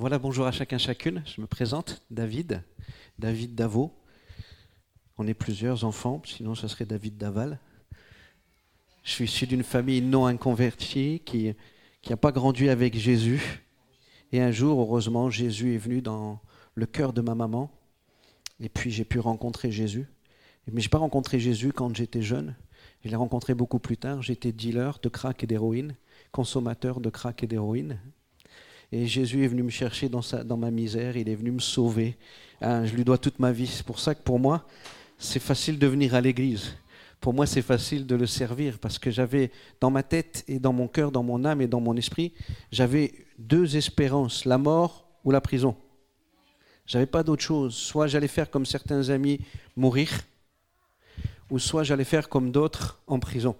Voilà, bonjour à chacun, chacune. Je me présente, David, David Davo. On est plusieurs enfants, sinon ce serait David Daval. Je suis issu d'une famille non inconvertie qui n'a pas grandi avec Jésus. Et un jour, heureusement, Jésus est venu dans le cœur de ma maman. Et puis j'ai pu rencontrer Jésus. Mais je n'ai pas rencontré Jésus quand j'étais jeune. Je l'ai rencontré beaucoup plus tard. J'étais dealer de crack et d'héroïne, consommateur de crack et d'héroïne. Et Jésus est venu me chercher dans, ma misère, il est venu me sauver. Hein, je lui dois toute ma vie. C'est pour ça que pour moi, c'est facile de venir à l'église. Pour moi, c'est facile de le servir parce que j'avais dans ma tête et dans mon cœur, dans mon âme et dans mon esprit, j'avais deux espérances, la mort ou la prison. J'avais pas d'autre chose. Soit j'allais faire comme certains amis, mourir, ou soit j'allais faire comme d'autres en prison.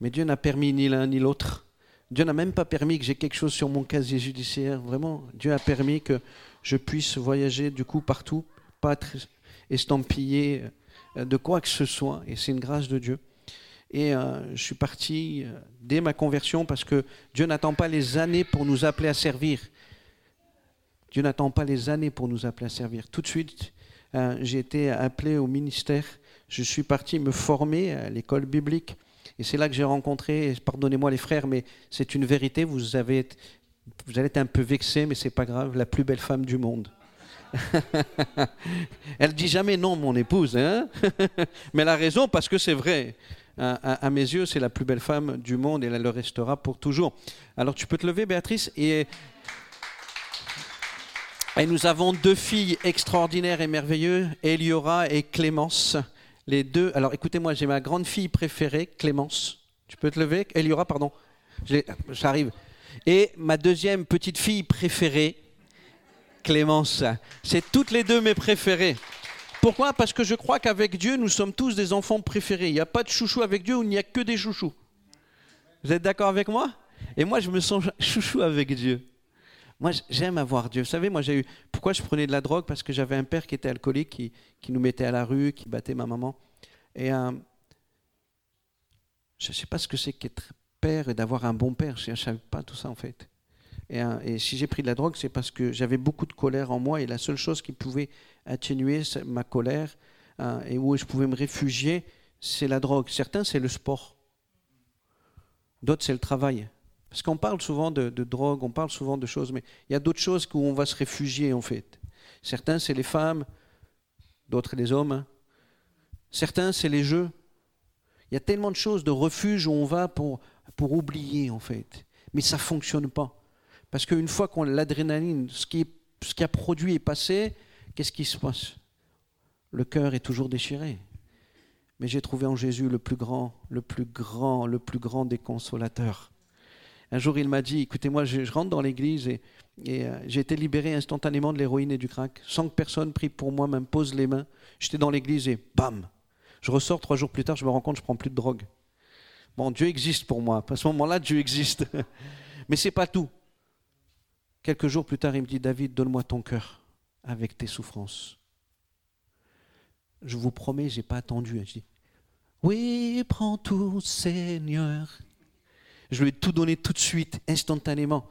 Mais Dieu n'a permis ni l'un ni l'autre. Dieu n'a même pas permis que j'ai quelque chose sur mon casier judiciaire. Vraiment, Dieu a permis que je puisse voyager du coup partout, pas être estampillé euh, de quoi que ce soit. Et c'est une grâce de Dieu. Et euh, je suis parti euh, dès ma conversion parce que Dieu n'attend pas les années pour nous appeler à servir. Dieu n'attend pas les années pour nous appeler à servir. Tout de suite, j'ai été appelé au ministère. Je suis parti me former à l'école biblique. Et c'est là que j'ai rencontré, pardonnez-moi les frères, mais c'est une vérité, vous, avez, vous allez être un peu vexé, mais c'est pas grave, la plus belle femme du monde. elle dit jamais non, mon épouse, hein mais elle a raison parce que c'est vrai. À, mes yeux, c'est la plus belle femme du monde et elle le restera pour toujours. Alors tu peux te lever, Béatrice, et nous avons deux filles extraordinaires et merveilleuses, Eliora et Clémence les deux. Alors écoutez-moi, j'ai ma grande fille préférée, Clémence. Tu peux te lever? Eliora, pardon. J'arrive. Et ma deuxième petite fille préférée, Clémence. C'est toutes les deux mes préférées. Pourquoi? Parce que je crois qu'avec Dieu, nous sommes tous des enfants préférés. Il n'y a pas de chouchou avec Dieu, il n'y a que des chouchous. Vous êtes d'accord avec moi? Et moi, je me sens chouchou avec Dieu. Moi, j'aime avoir Dieu. Vous savez, moi, j'ai eu. Pourquoi je prenais de la drogue? Parce que j'avais un père qui était alcoolique, qui, qui, nous mettait à la rue, qui battait ma maman. Et euh, je ne sais pas ce que c'est qu'être père et d'avoir un bon père. Je ne savais pas tout ça, en fait. Et, euh, et si j'ai pris de la drogue, c'est parce que j'avais beaucoup de colère en moi. Et la seule chose qui pouvait atténuer ma colère euh, et où je pouvais me réfugier, c'est la drogue. Certains, c'est le sport. D'autres, c'est le travail. Parce qu'on parle souvent de, drogue, on parle souvent de choses, mais il y a d'autres choses où on va se réfugier en fait. Certains, c'est les femmes, d'autres les hommes. Hein. Certains, c'est les jeux. Il y a tellement de choses de refuge où on va pour, oublier en fait. Mais ça ne fonctionne pas. Parce qu'une fois qu'on l'adrénaline, ce qui, ce qui a produit est passé, qu'est-ce qui se passe? Le cœur est toujours déchiré. Mais j'ai trouvé en Jésus le plus grand, le plus grand, le plus grand des consolateurs. Un jour, il m'a dit, écoutez-moi, je, rentre dans l'église et, euh, j'ai été libéré instantanément de l'héroïne et du crack, sans que personne prie pour moi, même pose les mains. J'étais dans l'église et bam, je ressors trois jours plus tard, je me rends compte je prends plus de drogue. Bon, Dieu existe pour moi. À ce moment-là, Dieu existe. Mais c'est pas tout. Quelques jours plus tard, il me dit, David, donne-moi ton cœur avec tes souffrances. Je vous promets, j'ai pas attendu. Je dis, oui, prends tout, Seigneur. Je lui ai tout donné tout de suite, instantanément.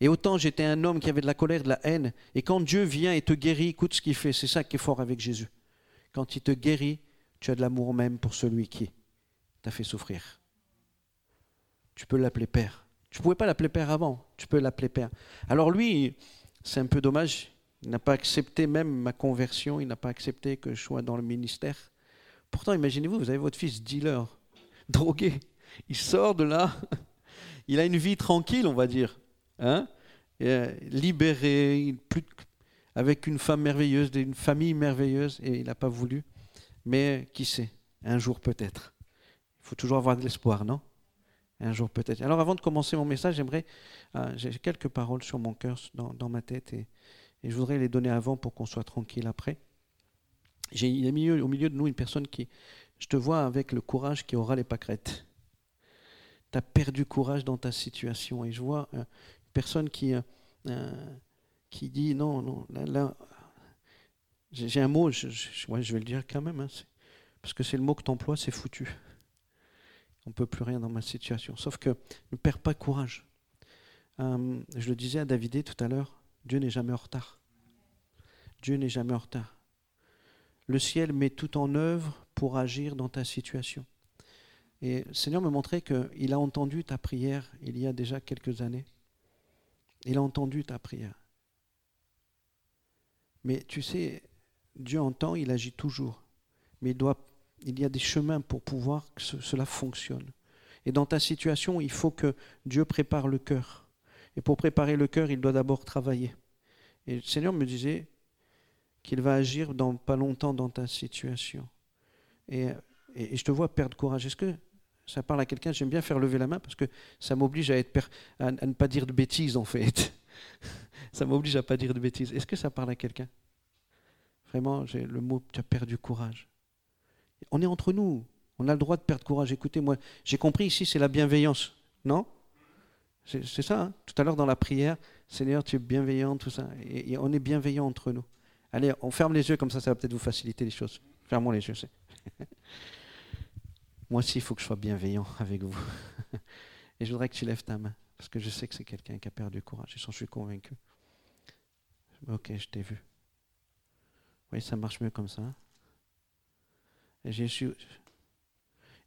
Et autant j'étais un homme qui avait de la colère, de la haine. Et quand Dieu vient et te guérit, écoute ce qu'il fait. C'est ça qui est fort avec Jésus. Quand il te guérit, tu as de l'amour même pour celui qui t'a fait souffrir. Tu peux l'appeler Père. Tu ne pouvais pas l'appeler Père avant. Tu peux l'appeler Père. Alors lui, c'est un peu dommage. Il n'a pas accepté même ma conversion. Il n'a pas accepté que je sois dans le ministère. Pourtant, imaginez-vous, vous avez votre fils dealer, drogué. Il sort de là, il a une vie tranquille, on va dire, hein euh, libéré, avec une femme merveilleuse, une famille merveilleuse, et il n'a pas voulu. Mais qui sait, un jour peut-être. Il faut toujours avoir de l'espoir, non? Un jour peut-être. Alors avant de commencer mon message, j'aimerais, euh, j'ai quelques paroles sur mon cœur, dans, ma tête, et, je voudrais les donner avant pour qu'on soit tranquille après. J'ai au milieu, au milieu de nous une personne qui, je te vois avec le courage qui aura les pâquerettes tu as perdu courage dans ta situation. Et je vois euh, une personne qui, euh, euh, qui dit non, non, là, j'ai un mot, je, je, vais le dire quand même, hein, parce que c'est le mot que tu emploies, c'est foutu. On ne peut plus rien dans ma situation. Sauf que ne perds pas courage. Je le disais à Davidé tout à l'heure, Dieu n'est jamais en retard. Dieu n'est jamais en retard. Le ciel met tout en œuvre pour agir dans ta situation. Et le Seigneur me montrait qu'il a entendu ta prière il y a déjà quelques années. Il a entendu ta prière. Mais tu sais, Dieu entend, il agit toujours. Mais il, doit, il y a des chemins pour pouvoir que cela fonctionne. Et dans ta situation, il faut que Dieu prépare le cœur. Et pour préparer le cœur, il doit d'abord travailler. Et le Seigneur me disait qu'il va agir dans pas longtemps dans ta situation. Et, et, je te vois perdre courage. Est-ce que ça parle à quelqu'un J'aime bien faire lever la main parce que ça m'oblige à, être à, ne pas dire de bêtises en fait. ça m'oblige à ne pas dire de bêtises. Est-ce que ça parle à quelqu'un? Vraiment, le mot, tu as perdu courage. On est entre nous. On a le droit de perdre courage. Écoutez, moi, j'ai compris ici, c'est la bienveillance. Non? C'est ça. Hein tout à l'heure, dans la prière, Seigneur, tu es bienveillant, tout ça. Et, on est bienveillant entre nous. Allez, on ferme les yeux, comme ça, ça va peut-être vous faciliter les choses. Fermons les yeux. moi aussi, il faut que je sois bienveillant avec vous. Et je voudrais que tu lèves ta main, parce que je sais que c'est quelqu'un qui a perdu courage. Et je suis convaincu. Ok, je t'ai vu. Oui, ça marche mieux comme ça. Et j'ai su,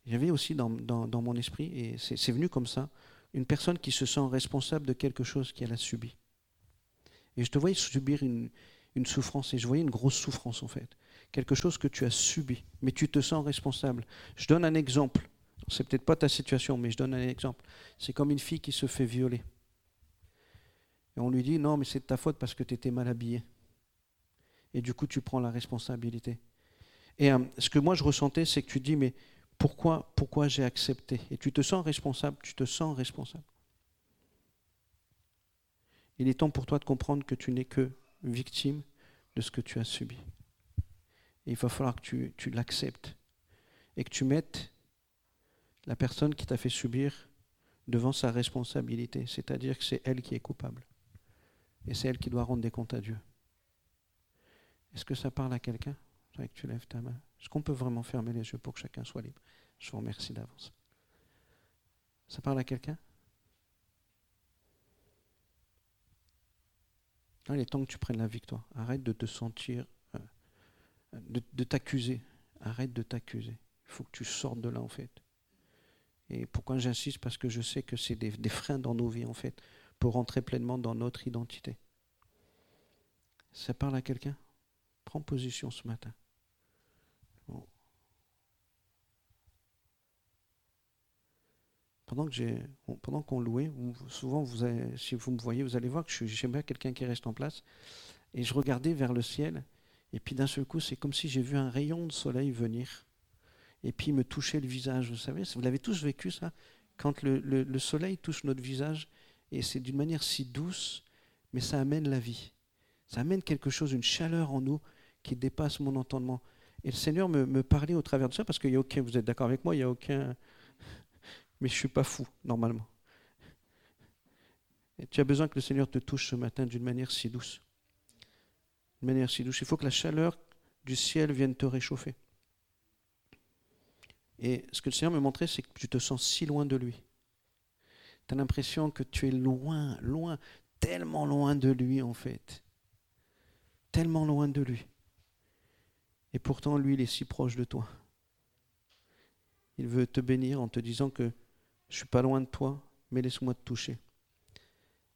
j'avais aussi dans, mon esprit, et c'est venu comme ça, une personne qui se sent responsable de quelque chose qu'elle a subi. Et je te voyais subir une, souffrance, et je voyais une grosse souffrance en fait. Quelque chose que tu as subi, mais tu te sens responsable. Je donne un exemple. C'est peut-être pas ta situation, mais je donne un exemple. C'est comme une fille qui se fait violer. Et on lui dit non, mais c'est de ta faute parce que tu étais mal habillé. Et du coup, tu prends la responsabilité. Et euh, ce que moi je ressentais, c'est que tu dis mais pourquoi, pourquoi j'ai accepté? Et tu te sens responsable, tu te sens responsable. Il est temps pour toi de comprendre que tu n'es que victime de ce que tu as subi. Il va falloir que tu, tu l'acceptes et que tu mettes la personne qui t'a fait subir devant sa responsabilité, c'est-à-dire que c'est elle qui est coupable. Et c'est elle qui doit rendre des comptes à Dieu. Est-ce que ça parle à quelqu'un? Que tu lèves ta main. Est-ce qu'on peut vraiment fermer les yeux pour que chacun soit libre? Je vous remercie d'avance. Ça parle à quelqu'un? Il est temps que tu prennes la victoire. Arrête de te sentir, de, t'accuser. Arrête de t'accuser. Il faut que tu sortes de là, en fait. Et pourquoi j'insiste? Parce que je sais que c'est des, freins dans nos vies, en fait, pour rentrer pleinement dans notre identité. Ça parle à quelqu'un? Prends position ce matin. Pendant que pendant qu'on louait, souvent vous si vous me voyez, vous allez voir que j'aime bien quelqu'un qui reste en place. Et je regardais vers le ciel, et puis d'un seul coup, c'est comme si j'ai vu un rayon de soleil venir, et puis me toucher le visage. Vous savez, vous l'avez tous vécu ça, quand le, le soleil touche notre visage, et c'est d'une manière si douce, mais ça amène la vie. Ça amène quelque chose, une chaleur en nous qui dépasse mon entendement. Et le Seigneur me, parlait au travers de ça, parce qu'il n'y a aucun, vous êtes d'accord avec moi, il n'y a aucun... Mais je ne suis pas fou, normalement. Tu as besoin que le Seigneur te touche ce matin d'une manière si douce. D'une manière si douce. Il faut que la chaleur du ciel vienne te réchauffer. Et ce que le Seigneur me montrait, c'est que tu te sens si loin de lui. Tu as l'impression que tu es loin, loin, tellement loin de lui en fait. Tellement loin de lui. Et pourtant, lui, il est si proche de toi. Il veut te bénir en te disant que je ne suis pas loin de toi, mais laisse-moi te toucher.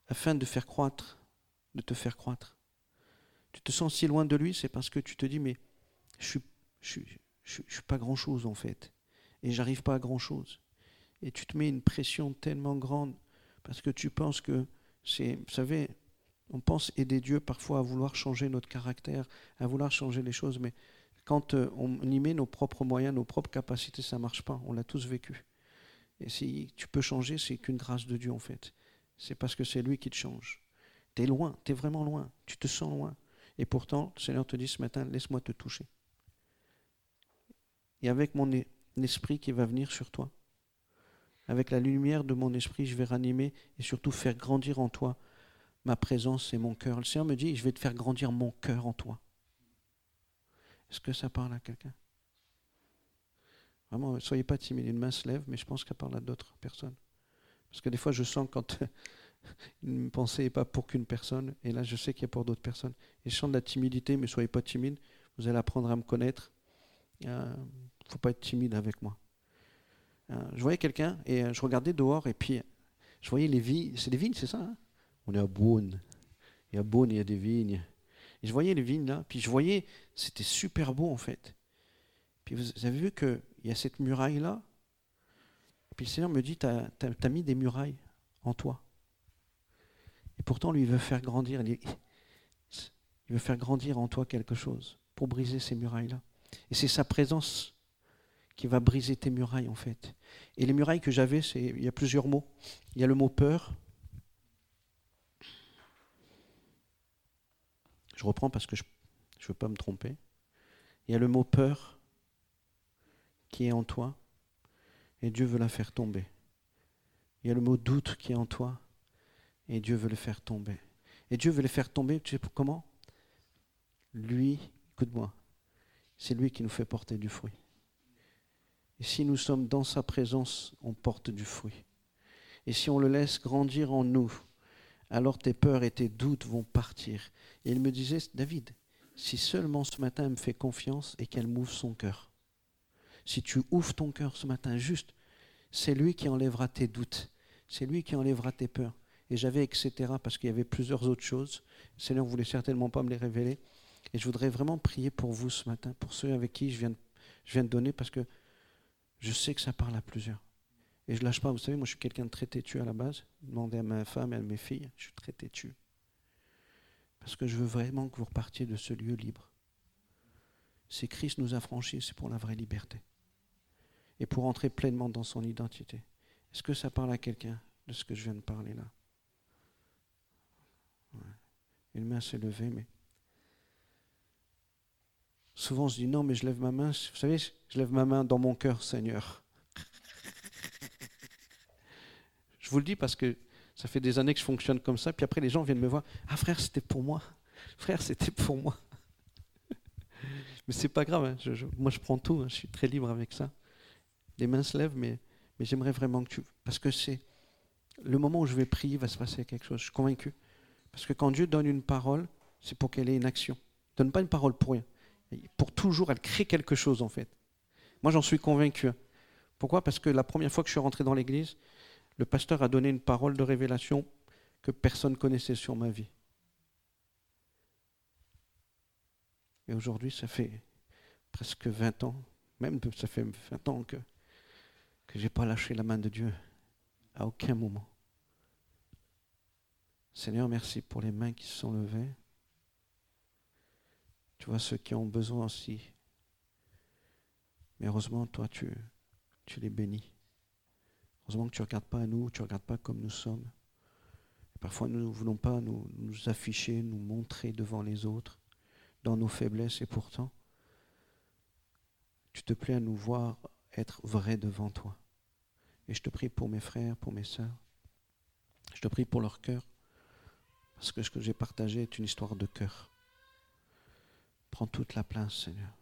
Afin de faire croître, de te faire croître. Tu te sens si loin de lui, c'est parce que tu te dis, mais je ne suis, je, suis pas grand-chose en fait. Et j'arrive pas à grand-chose. Et tu te mets une pression tellement grande parce que tu penses que c'est, vous savez, on pense aider Dieu parfois à vouloir changer notre caractère, à vouloir changer les choses, mais quand euh, on y met nos propres moyens, nos propres capacités, ça marche pas. On l'a tous vécu. Et si tu peux changer, c'est qu'une grâce de Dieu en fait. C'est parce que c'est lui qui te change. Tu es loin, tu es vraiment loin, tu te sens loin. Et pourtant, le Seigneur te dit ce matin, laisse-moi te toucher. Et avec mon esprit qui va venir sur toi, avec la lumière de mon esprit, je vais ranimer et surtout faire grandir en toi ma présence et mon cœur. Le Seigneur me dit, je vais te faire grandir mon cœur en toi. Est-ce que ça parle à quelqu'un? Vraiment, soyez pas timide. Une main se lève, mais je pense qu'elle parle à d'autres personnes. Parce que des fois, je sens quand Une pensée n'est pas pour qu'une personne, et là je sais qu'il y a pour d'autres personnes. Et je sens de la timidité, mais soyez pas timide, vous allez apprendre à me connaître. Il ne faut pas être timide avec moi. Euh, je voyais quelqu'un, et euh, je regardais dehors, et puis je voyais les vignes. C'est des vignes, c'est ça hein? On est à Beaune. Et à Beaune, il y a des vignes. Et je voyais les vignes là, puis je voyais, c'était super beau en fait. Puis vous avez vu qu'il y a cette muraille là? Puis le Seigneur me dit, tu as, mis des murailles en toi. Et pourtant, lui, il veut faire grandir. Il veut faire grandir en toi quelque chose pour briser ces murailles-là. Et c'est sa présence qui va briser tes murailles, en fait. Et les murailles que j'avais, c'est, il y a plusieurs mots. Il y a le mot peur. Je reprends parce que je ne veux pas me tromper. Il y a le mot peur qui est en toi et Dieu veut la faire tomber. Il y a le mot doute qui est en toi et Dieu veut le faire tomber. Et Dieu veut le faire tomber, tu sais comment? Lui, écoute-moi, c'est lui qui nous fait porter du fruit. Et si nous sommes dans sa présence, on porte du fruit. Et si on le laisse grandir en nous, alors tes peurs et tes doutes vont partir. Et il me disait, David, si seulement ce matin elle me fait confiance et qu'elle m'ouvre son cœur, si tu ouvres ton cœur ce matin juste, c'est lui qui enlèvera tes doutes, c'est lui qui enlèvera tes peurs. Et j'avais etc. parce qu'il y avait plusieurs autres choses. Le Seigneur ne voulait certainement pas me les révéler. Et je voudrais vraiment prier pour vous ce matin, pour ceux avec qui je viens de, donner, parce que je sais que ça parle à plusieurs. Et je ne lâche pas, vous savez, moi je suis quelqu'un de très têtu à la base. Demandez à ma femme et à mes filles, je suis très têtu. Parce que je veux vraiment que vous repartiez de ce lieu libre. C'est Christ nous a franchis, c'est pour la vraie liberté et pour entrer pleinement dans son identité. Est-ce que ça parle à quelqu'un de ce que je viens de parler là? Une main s'est levée, mais souvent je dis non, mais je lève ma main. Vous savez, je lève ma main dans mon cœur, Seigneur. Je vous le dis parce que ça fait des années que je fonctionne comme ça, puis après les gens viennent me voir. Ah frère, c'était pour moi. Frère, c'était pour moi. Mais c'est pas grave, hein. moi je prends tout, hein. je suis très libre avec ça les mains se lèvent, mais, mais j'aimerais vraiment que tu... Parce que c'est le moment où je vais prier, il va se passer quelque chose, je suis convaincu. Parce que quand Dieu donne une parole, c'est pour qu'elle ait une action. Il ne donne pas une parole pour rien. Pour toujours, elle crée quelque chose en fait. Moi j'en suis convaincu. Pourquoi? Parce que la première fois que je suis rentré dans l'église, le pasteur a donné une parole de révélation que personne connaissait sur ma vie. Et aujourd'hui, ça fait presque 20 ans, même ça fait 20 ans que je n'ai pas lâché la main de Dieu à aucun moment. Seigneur, merci pour les mains qui se sont levées. Tu vois ceux qui ont besoin aussi. Mais heureusement, toi, tu, les bénis. Heureusement que tu ne regardes pas à nous, tu ne regardes pas comme nous sommes. parfois, nous ne voulons pas nous, nous afficher, nous montrer devant les autres, dans nos faiblesses, et pourtant, tu te plais à nous voir être vrai devant toi. Et je te prie pour mes frères, pour mes sœurs. Je te prie pour leur cœur. Parce que ce que j'ai partagé est une histoire de cœur. Prends toute la place, Seigneur.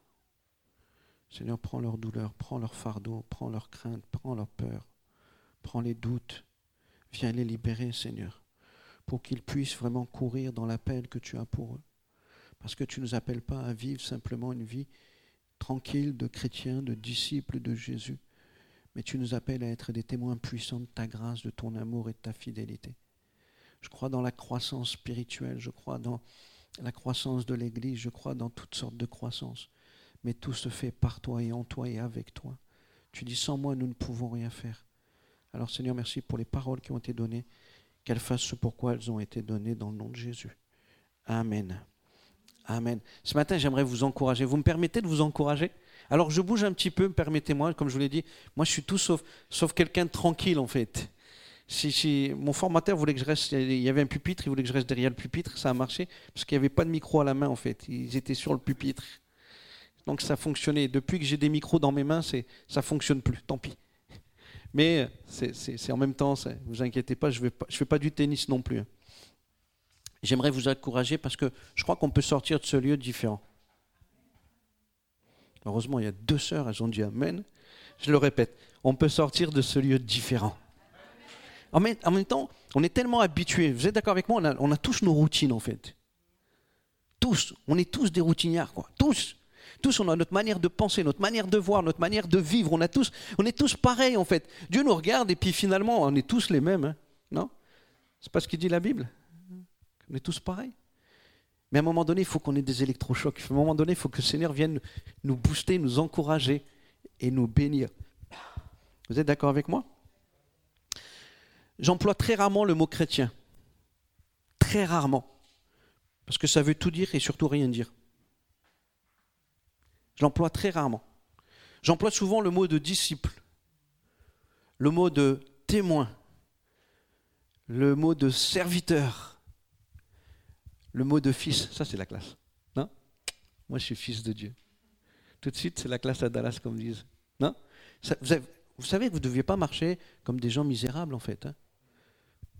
Seigneur, prends leur douleur, prends leur fardeau, prends leur crainte, prends leur peur, prends les doutes. Viens les libérer, Seigneur, pour qu'ils puissent vraiment courir dans l'appel que tu as pour eux. Parce que tu ne nous appelles pas à vivre simplement une vie tranquille de chrétiens, de disciples de Jésus, mais tu nous appelles à être des témoins puissants de ta grâce, de ton amour et de ta fidélité. Je crois dans la croissance spirituelle, je crois dans la croissance de l'Église, je crois dans toutes sortes de croissances, mais tout se fait par toi et en toi et avec toi. Tu dis, sans moi, nous ne pouvons rien faire. Alors Seigneur, merci pour les paroles qui ont été données, qu'elles fassent ce pourquoi elles ont été données dans le nom de Jésus. Amen. Amen. Ce matin, j'aimerais vous encourager. Vous me permettez de vous encourager? Alors, je bouge un petit peu, permettez-moi, comme je vous l'ai dit. Moi, je suis tout sauf, sauf quelqu'un de tranquille, en fait. Si, mon formateur voulait que je reste, il y avait un pupitre, il voulait que je reste derrière le pupitre, ça a marché, parce qu'il n'y avait pas de micro à la main, en fait. Ils étaient sur le pupitre. Donc, ça fonctionnait. Depuis que j'ai des micros dans mes mains, ça fonctionne plus. Tant pis. Mais c'est en même temps, ne vous inquiétez pas, je ne fais pas du tennis non plus. Hein. J'aimerais vous encourager parce que je crois qu'on peut sortir de ce lieu différent. Heureusement, il y a deux sœurs, elles ont dit Amen. Je le répète, on peut sortir de ce lieu différent. En même, temps, on est tellement habitués. Vous êtes d'accord avec moi? On a, on a tous nos routines en fait. Tous. On est tous des routinières, quoi. Tous. Tous, on a notre manière de penser, notre manière de voir, notre manière de vivre. On, a tous, on est tous pareils, en fait. Dieu nous regarde et puis finalement, on est tous les mêmes. Hein. non? C'est pas ce qu'il dit la Bible? On est tous pareils. Mais à un moment donné, il faut qu'on ait des électrochocs. À un moment donné, il faut que le Seigneur vienne nous booster, nous encourager et nous bénir. Vous êtes d'accord avec moi? J'emploie très rarement le mot chrétien. Très rarement. Parce que ça veut tout dire et surtout rien dire. Je l'emploie très rarement. J'emploie souvent le mot de disciple, le mot de témoin, le mot de serviteur, le mot de fils. Ça, c'est la classe. Non? Moi, je suis fils de Dieu. Tout de suite, c'est la classe à Dallas, comme disent. Non? Vous, savez que vous ne deviez pas marcher comme des gens misérables, en fait. Hein?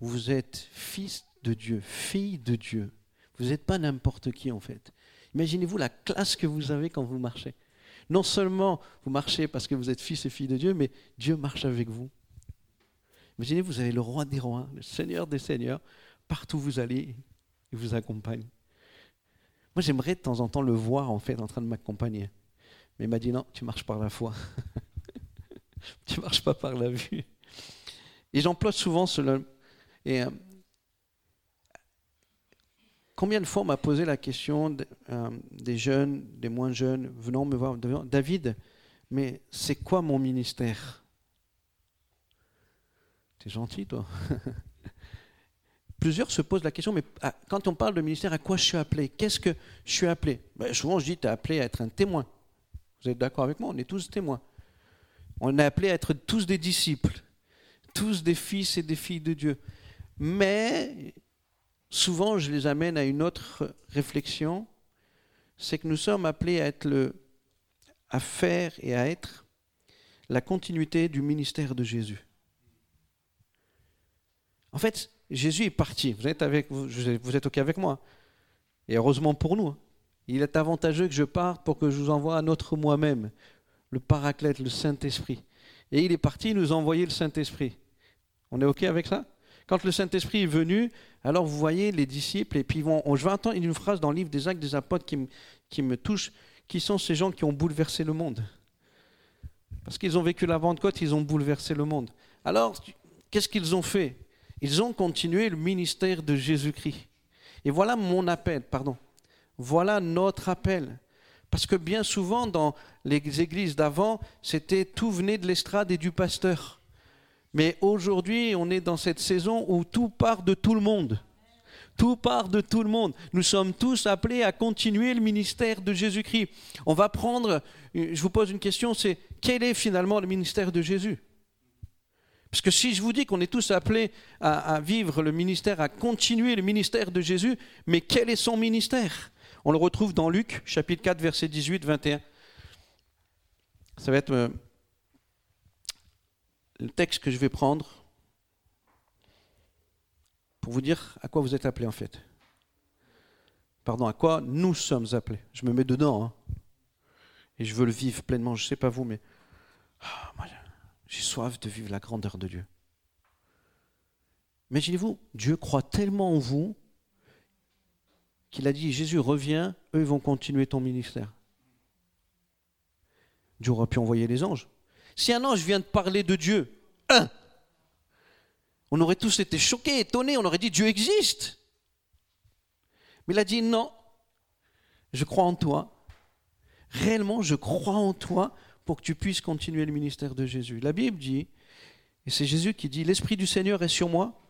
Vous êtes fils de Dieu, fille de Dieu. Vous n'êtes pas n'importe qui, en fait. Imaginez-vous la classe que vous avez quand vous marchez. Non seulement vous marchez parce que vous êtes fils et fille de Dieu, mais Dieu marche avec vous. Imaginez, vous avez le roi des rois, le seigneur des seigneurs, partout où vous allez, il vous accompagne. Moi, j'aimerais de temps en temps le voir, en fait, en train de m'accompagner. Mais il m'a dit non, tu marches par la foi. tu marches pas par la vue. Et j'emploie souvent cela. Et euh, Combien de fois on m'a posé la question euh, des jeunes, des moins jeunes, venant me voir, David, mais c'est quoi mon ministère? T'es gentil, toi. Plusieurs se posent la question, mais quand on parle de ministère, à quoi je suis appelé? Qu'est-ce que je suis appelé? Ben, Souvent, je dis, tu es appelé à être un témoin. Vous êtes d'accord avec moi? On est tous témoins. On est appelé à être tous des disciples, tous des fils et des filles de Dieu. Mais souvent je les amène à une autre réflexion, c'est que nous sommes appelés à, être le, à faire et à être la continuité du ministère de Jésus. En fait, Jésus est parti. Vous êtes, avec, vous êtes OK avec moi. Et heureusement pour nous. Hein. Il est avantageux que je parte pour que je vous envoie un autre moi-même, le Paraclète, le Saint-Esprit. Et il est parti nous envoyer le Saint-Esprit. On est OK avec ça? Quand le Saint-Esprit est venu, alors vous voyez les disciples, et puis vont, je vais entendre une phrase dans le livre des Actes des Apôtres qui me, qui me touche, qui sont ces gens qui ont bouleversé le monde. Parce qu'ils ont vécu la Pentecôte, ils ont bouleversé le monde. Alors, qu'est-ce qu'ils ont fait? Ils ont continué le ministère de Jésus-Christ. Et voilà mon appel, pardon. Voilà notre appel. Parce que bien souvent, dans les églises d'avant, c'était tout venait de l'estrade et du pasteur. Mais aujourd'hui, on est dans cette saison où tout part de tout le monde. Tout part de tout le monde. Nous sommes tous appelés à continuer le ministère de Jésus-Christ. On va prendre, je vous pose une question, c'est quel est finalement le ministère de Jésus? Parce que si je vous dis qu'on est tous appelés à, à, vivre le ministère, à continuer le ministère de Jésus, mais quel est son ministère? On le retrouve dans Luc, chapitre 4, verset 18-21. Ça va être euh, le texte que je vais prendre pour vous dire à quoi vous êtes appelés en fait. Pardon, à quoi nous sommes appelés. Je me mets dedans. Hein. Et je veux le vivre pleinement. Je ne sais pas vous, mais ah, j'ai soif de vivre la grandeur de Dieu. Imaginez-vous, Dieu croit tellement en vous qu'il a dit, Jésus, reviens, eux vont continuer ton ministère. Dieu aurait pu envoyer les anges. Si un ange vient de parler de Dieu, on aurait tous été choqués, étonnés, on aurait dit Dieu existe. Mais il a dit non, je crois en toi. Réellement, je crois en toi pour que tu puisses continuer le ministère de Jésus. La Bible dit, et c'est Jésus qui dit, l'Esprit du Seigneur est sur moi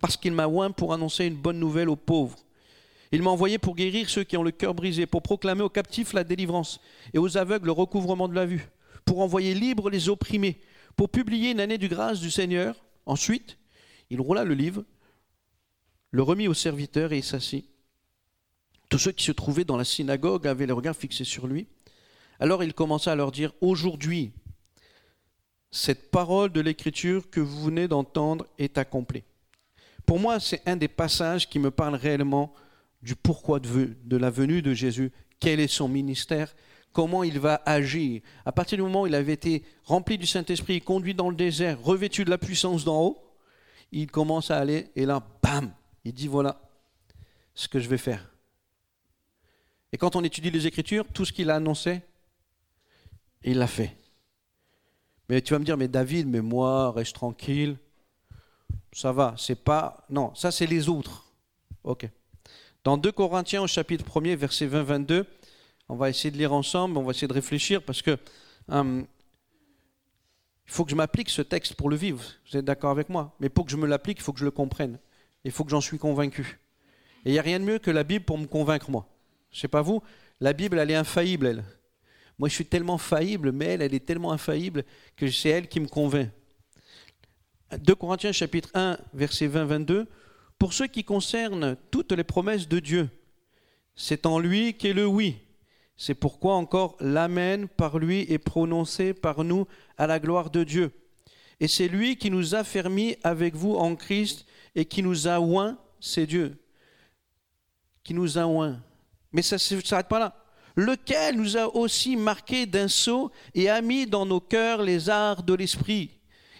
parce qu'il m'a oint pour annoncer une bonne nouvelle aux pauvres. Il m'a envoyé pour guérir ceux qui ont le cœur brisé, pour proclamer aux captifs la délivrance et aux aveugles le recouvrement de la vue, pour envoyer libres les opprimés, pour publier une année du grâce du Seigneur. Ensuite, il roula le livre, le remit au serviteur et s'assit. Tous ceux qui se trouvaient dans la synagogue avaient le regard fixé sur lui. Alors il commença à leur dire, Aujourd'hui, cette parole de l'Écriture que vous venez d'entendre est accomplie. Pour moi, c'est un des passages qui me parle réellement du pourquoi de la venue de Jésus, quel est son ministère, comment il va agir. À partir du moment où il avait été rempli du Saint-Esprit, conduit dans le désert, revêtu de la puissance d'en haut, il commence à aller, et là, bam, il dit voilà ce que je vais faire. Et quand on étudie les Écritures, tout ce qu'il a annoncé, il l'a fait. Mais tu vas me dire, mais David, mais moi, reste tranquille. Ça va, c'est pas. Non, ça c'est les autres. Ok. Dans 2 Corinthiens au chapitre 1er, verset 20-22, on va essayer de lire ensemble, on va essayer de réfléchir parce que hum, il faut que je m'applique ce texte pour le vivre. Vous êtes d'accord avec moi? Mais pour que je me l'applique, il faut que je le comprenne. Il faut que j'en suis convaincu. Et il n'y a rien de mieux que la Bible pour me convaincre, moi. Je ne sais pas vous, la Bible, elle est infaillible, elle. Moi, je suis tellement faillible, mais elle, elle est tellement infaillible que c'est elle qui me convainc. 2 Corinthiens chapitre 1, verset 20-22. Pour ce qui concerne toutes les promesses de Dieu, c'est en lui qu'est le oui. C'est pourquoi encore l'Amen par lui est prononcé par nous à la gloire de Dieu. Et c'est lui qui nous a fermis avec vous en Christ et qui nous a oint, c'est Dieu, qui nous a oint. Mais ça ne s'arrête pas là. Lequel nous a aussi marqué d'un sceau et a mis dans nos cœurs les arts de l'esprit.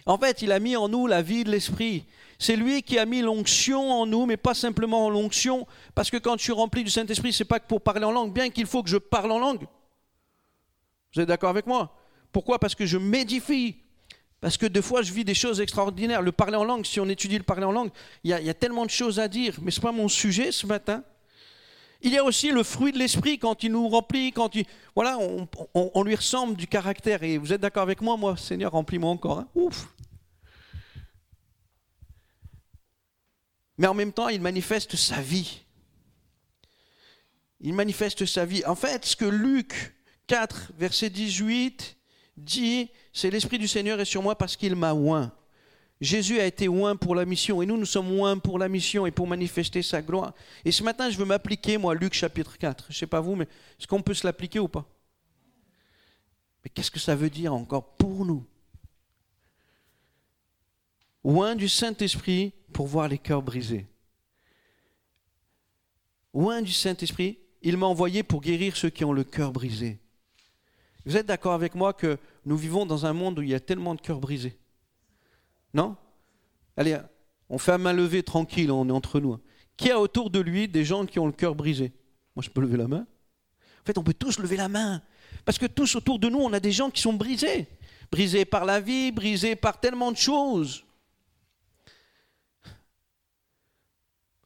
En fait, il a mis en nous la vie de l'esprit. C'est lui qui a mis l'onction en nous, mais pas simplement l'onction, parce que quand je suis rempli du Saint-Esprit, c'est pas que pour parler en langue, bien qu'il faut que je parle en langue. Vous êtes d'accord avec moi? Pourquoi? Parce que je m'édifie. Parce que deux fois, je vis des choses extraordinaires. Le parler en langue, si on étudie le parler en langue, il y, a, tellement de choses à dire, mais ce n'est pas mon sujet ce matin. Il y a aussi le fruit de l'esprit quand il nous remplit, quand il, voilà, on, lui ressemble du caractère. Et vous êtes d'accord avec moi, moi, Seigneur, remplis-moi encore. Hein. Ouf. Mais en même temps, il manifeste sa vie. Il manifeste sa vie. En fait, ce que Luc 4, verset 18 dit, c'est l'Esprit du Seigneur est sur moi parce qu'il m'a oint. Jésus a été oint pour la mission et nous, nous sommes oints pour la mission et pour manifester sa gloire. Et ce matin, je veux m'appliquer, moi, Luc chapitre 4. Je ne sais pas vous, mais est-ce qu'on peut se l'appliquer ou pas? Mais qu'est-ce que ça veut dire encore pour nous? Oint du Saint-Esprit pour voir les cœurs brisés. Oint du Saint-Esprit, il m'a envoyé pour guérir ceux qui ont le cœur brisé. Vous êtes d'accord avec moi que nous vivons dans un monde où il y a tellement de cœurs brisés? Non? Allez, on fait à main levée tranquille, on est entre nous. Qui a autour de lui des gens qui ont le cœur brisé? Moi, je peux lever la main. En fait, on peut tous lever la main. Parce que tous autour de nous, on a des gens qui sont brisés. Brisés par la vie, brisés par tellement de choses.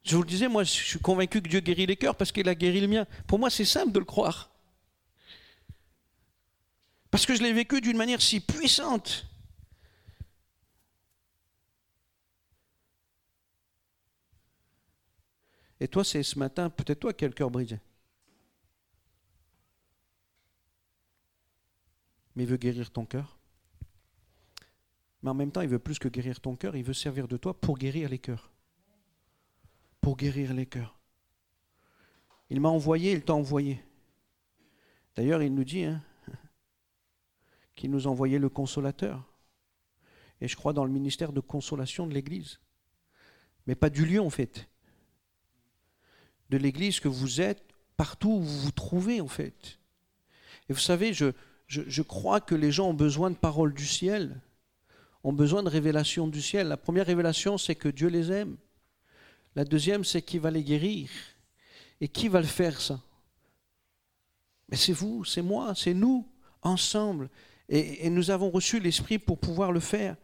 Je vous le disais, moi, je suis convaincu que Dieu guérit les cœurs parce qu'il a guéri le mien. Pour moi, c'est simple de le croire. Parce que je l'ai vécu d'une manière si puissante. Et toi, c'est ce matin, peut-être toi qui as le cœur brisé. Mais il veut guérir ton cœur. Mais en même temps, il veut plus que guérir ton cœur, il veut servir de toi pour guérir les cœurs pour guérir les cœurs. Il m'a envoyé, il t'a envoyé. D'ailleurs, il nous dit hein, qu'il nous a envoyé le consolateur. Et je crois dans le ministère de consolation de l'Église. Mais pas du lieu en fait. De l'Église que vous êtes, partout où vous vous trouvez en fait. Et vous savez, je crois que les gens ont besoin de paroles du ciel, ont besoin de révélations du ciel. La première révélation, c'est que Dieu les aime. La deuxième, c'est qui va les guérir. Et qui va le faire, ça? Mais c'est vous, c'est moi, c'est nous, ensemble. Et, nous avons reçu l'Esprit pour pouvoir le faire.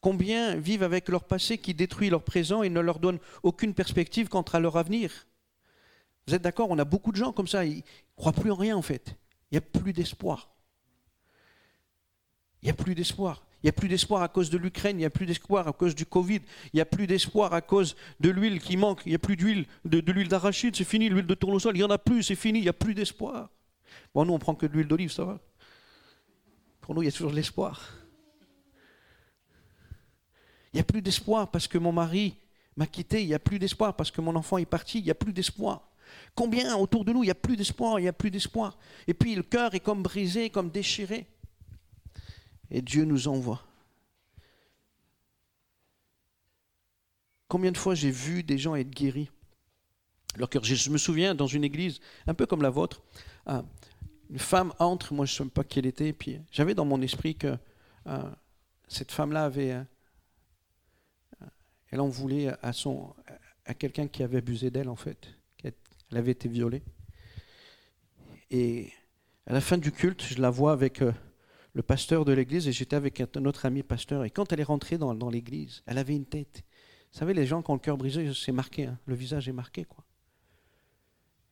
Combien vivent avec leur passé qui détruit leur présent et ne leur donne aucune perspective quant à leur avenir? Vous êtes d'accord? On a beaucoup de gens comme ça, ils ne croient plus en rien en fait. Il n'y a plus d'espoir. Il n'y a plus d'espoir. Il n'y a plus d'espoir à cause de l'Ukraine, il n'y a plus d'espoir à cause du Covid, il n'y a plus d'espoir à cause de l'huile qui manque, il n'y a plus d'huile, de, l'huile d'arachide, c'est fini, l'huile de tournesol, il n'y en a plus, c'est fini, il n'y a plus d'espoir. Bon, nous, on prend que de l'huile d'olive, ça va. Pour nous, il y a toujours de l'espoir. Il n'y a plus d'espoir parce que mon mari m'a quitté, il n'y a plus d'espoir parce que mon enfant est parti, il n'y a plus d'espoir. Combien autour de nous, il n'y a plus d'espoir, il n'y a plus d'espoir. Et puis le cœur est comme brisé, comme déchiré et Dieu nous envoie. Combien de fois j'ai vu des gens être guéris. Je me souviens dans une église, un peu comme la vôtre, euh, une femme entre, moi je ne sais pas qui elle était, puis j'avais dans mon esprit que euh, cette femme-là avait, euh, Elle en voulait à, son, à quelqu'un qui avait abusé d'elle, en fait. Elle avait été violée. Et à la fin du culte, je la vois avec le pasteur de l'église et j'étais avec un autre ami pasteur. Et quand elle est rentrée dans, l'église, elle avait une tête. Vous savez, les gens qui ont le cœur brisé, c'est marqué, hein. le visage est marqué. quoi.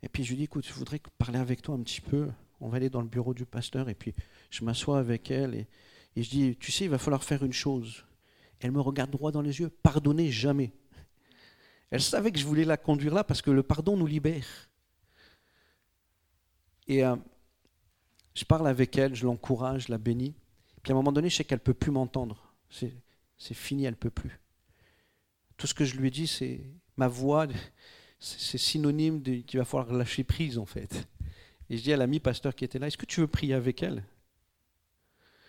Et puis je lui dis, écoute, je voudrais parler avec toi un petit peu. On va aller dans le bureau du pasteur et puis je m'assois avec elle et, et je dis, tu sais, il va falloir faire une chose. Elle me regarde droit dans les yeux, pardonnez jamais. Elle savait que je voulais la conduire là parce que le pardon nous libère. Et euh, je parle avec elle, je l'encourage, je la bénis. Puis à un moment donné, je sais qu'elle ne peut plus m'entendre. C'est fini, elle ne peut plus. Tout ce que je lui ai dit, c'est ma voix, c'est synonyme qu'il va falloir lâcher prise en fait. Et je dis à l'ami pasteur qui était là, est-ce que tu veux prier avec elle?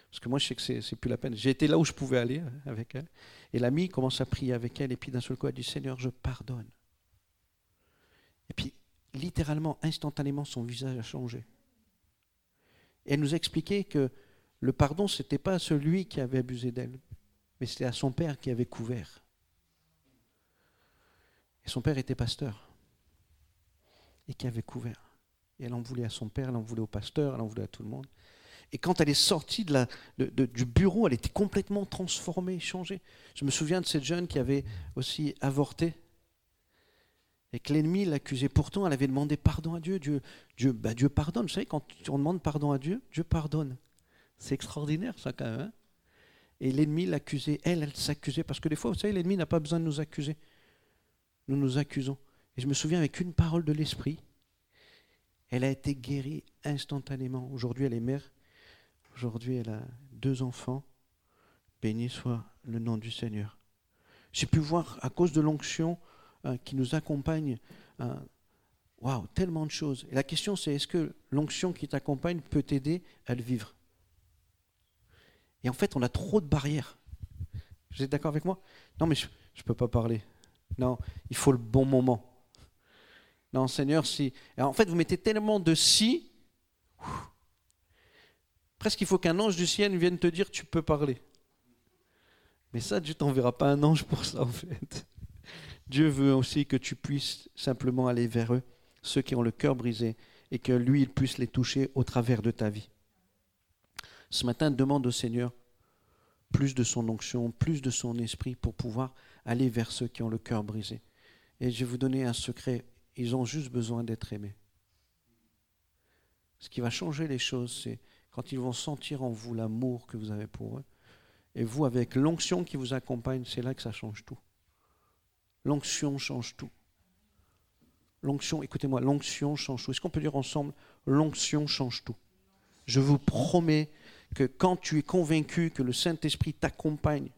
Parce que moi je sais que c'est plus la peine. J'ai été là où je pouvais aller avec elle. Et l'ami commence à prier avec elle et puis d'un seul coup elle dit Seigneur, je pardonne. Et puis littéralement, instantanément, son visage a changé. Elle nous expliquait que le pardon, ce n'était pas à celui qui avait abusé d'elle, mais c'était à son père qui avait couvert. Et son père était pasteur, et qui avait couvert. Et elle en voulait à son père, elle en voulait au pasteur, elle en voulait à tout le monde. Et quand elle est sortie du bureau, elle était complètement transformée, changée. Je me souviens de cette jeune qui avait aussi avorté et que l'ennemi l'accusait. Pourtant, elle avait demandé pardon à Dieu. Bah, Dieu pardonne. Vous savez, quand on demande pardon à Dieu, Dieu pardonne. C'est extraordinaire, ça, quand même. Hein. et l'ennemi l'accusait. Elle, elle s'accusait. Parce que des fois, vous savez, l'ennemi n'a pas besoin de nous accuser. Nous nous accusons. Et je me souviens, avec une parole de l'Esprit, elle a été guérie instantanément. Aujourd'hui, elle est mère. Aujourd'hui, elle a deux enfants. Béni soit le nom du Seigneur. J'ai pu voir, à cause de l'onction, euh, qui nous accompagne. Euh, waouh, tellement de choses. Et la question, c'est est-ce que l'onction qui t'accompagne peut t'aider à le vivre? Et en fait, on a trop de barrières. Vous êtes d'accord avec moi? Non, mais je ne peux pas parler. Non, il faut le bon moment. Non, Seigneur, si. en fait, vous mettez tellement de si. Presque il faut qu'un ange du ciel vienne te dire tu peux parler. Mais ça, Dieu t'enverra pas un ange pour ça, en fait. Dieu veut aussi que tu puisses simplement aller vers eux, ceux qui ont le cœur brisé, et que lui, il puisse les toucher au travers de ta vie. Ce matin, demande au Seigneur plus de son onction, plus de son esprit pour pouvoir aller vers ceux qui ont le cœur brisé. Et je vais vous donner un secret, ils ont juste besoin d'être aimés. Ce qui va changer les choses, c'est quand ils vont sentir en vous l'amour que vous avez pour eux. Et vous, avec l'onction qui vous accompagne, c'est là que ça change tout. L'onction change tout. L'onction, écoutez-moi, l'onction change tout. Est-ce qu'on peut dire ensemble, l'onction change tout? Je vous promets que quand tu es convaincu que le Saint-Esprit t'accompagne,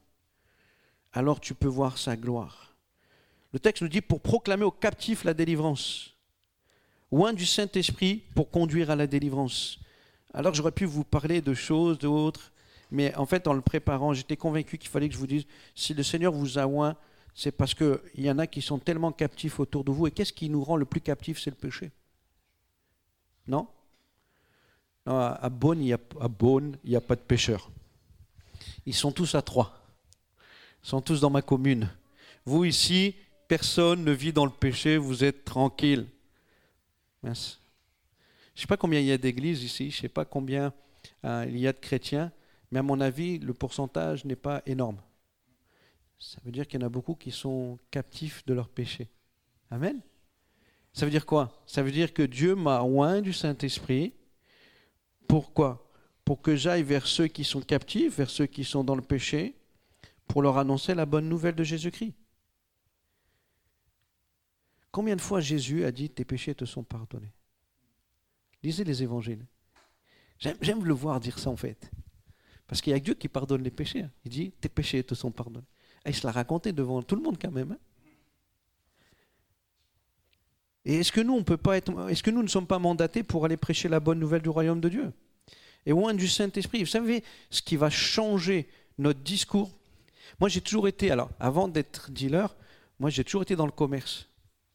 alors tu peux voir sa gloire. Le texte nous dit pour proclamer aux captifs la délivrance. Loin du Saint-Esprit pour conduire à la délivrance. Alors j'aurais pu vous parler de choses, d'autres, mais en fait en le préparant, j'étais convaincu qu'il fallait que je vous dise, si le Seigneur vous a oint, c'est parce qu'il y en a qui sont tellement captifs autour de vous. Et qu'est-ce qui nous rend le plus captifs? C'est le péché. Non, à Beaune, il n'y a, pas de pécheurs. Ils sont tous à trois. Ils sont tous dans ma commune. Vous ici, personne ne vit dans le péché, vous êtes tranquille. Je ne sais pas combien il y a d'églises ici, je ne sais pas combien euh, il y a de chrétiens, mais à mon avis, le pourcentage n'est pas énorme. Ça veut dire qu'il y en a beaucoup qui sont captifs de leur péché. Amen. Ça veut dire quoi? Ça veut dire que Dieu m'a oint du Saint-Esprit. Pourquoi? Pour que j'aille vers ceux qui sont captifs, vers ceux qui sont dans le péché, pour leur annoncer la bonne nouvelle de Jésus-Christ. Combien de fois Jésus a dit tes péchés te sont pardonnés? Lisez les évangiles. J'aime le voir dire ça en fait. Parce qu'il y a Dieu qui pardonne les péchés. Il dit tes péchés te sont pardonnés. Et il se l'a raconté devant tout le monde quand même. Hein. Et est-ce que nous, on peut pas être, est-ce que nous ne sommes pas mandatés pour aller prêcher la bonne nouvelle du royaume de Dieu? Et loin du Saint-Esprit, vous savez, ce qui va changer notre discours. Moi, j'ai toujours été, alors, avant d'être dealer, moi, j'ai toujours été dans le commerce.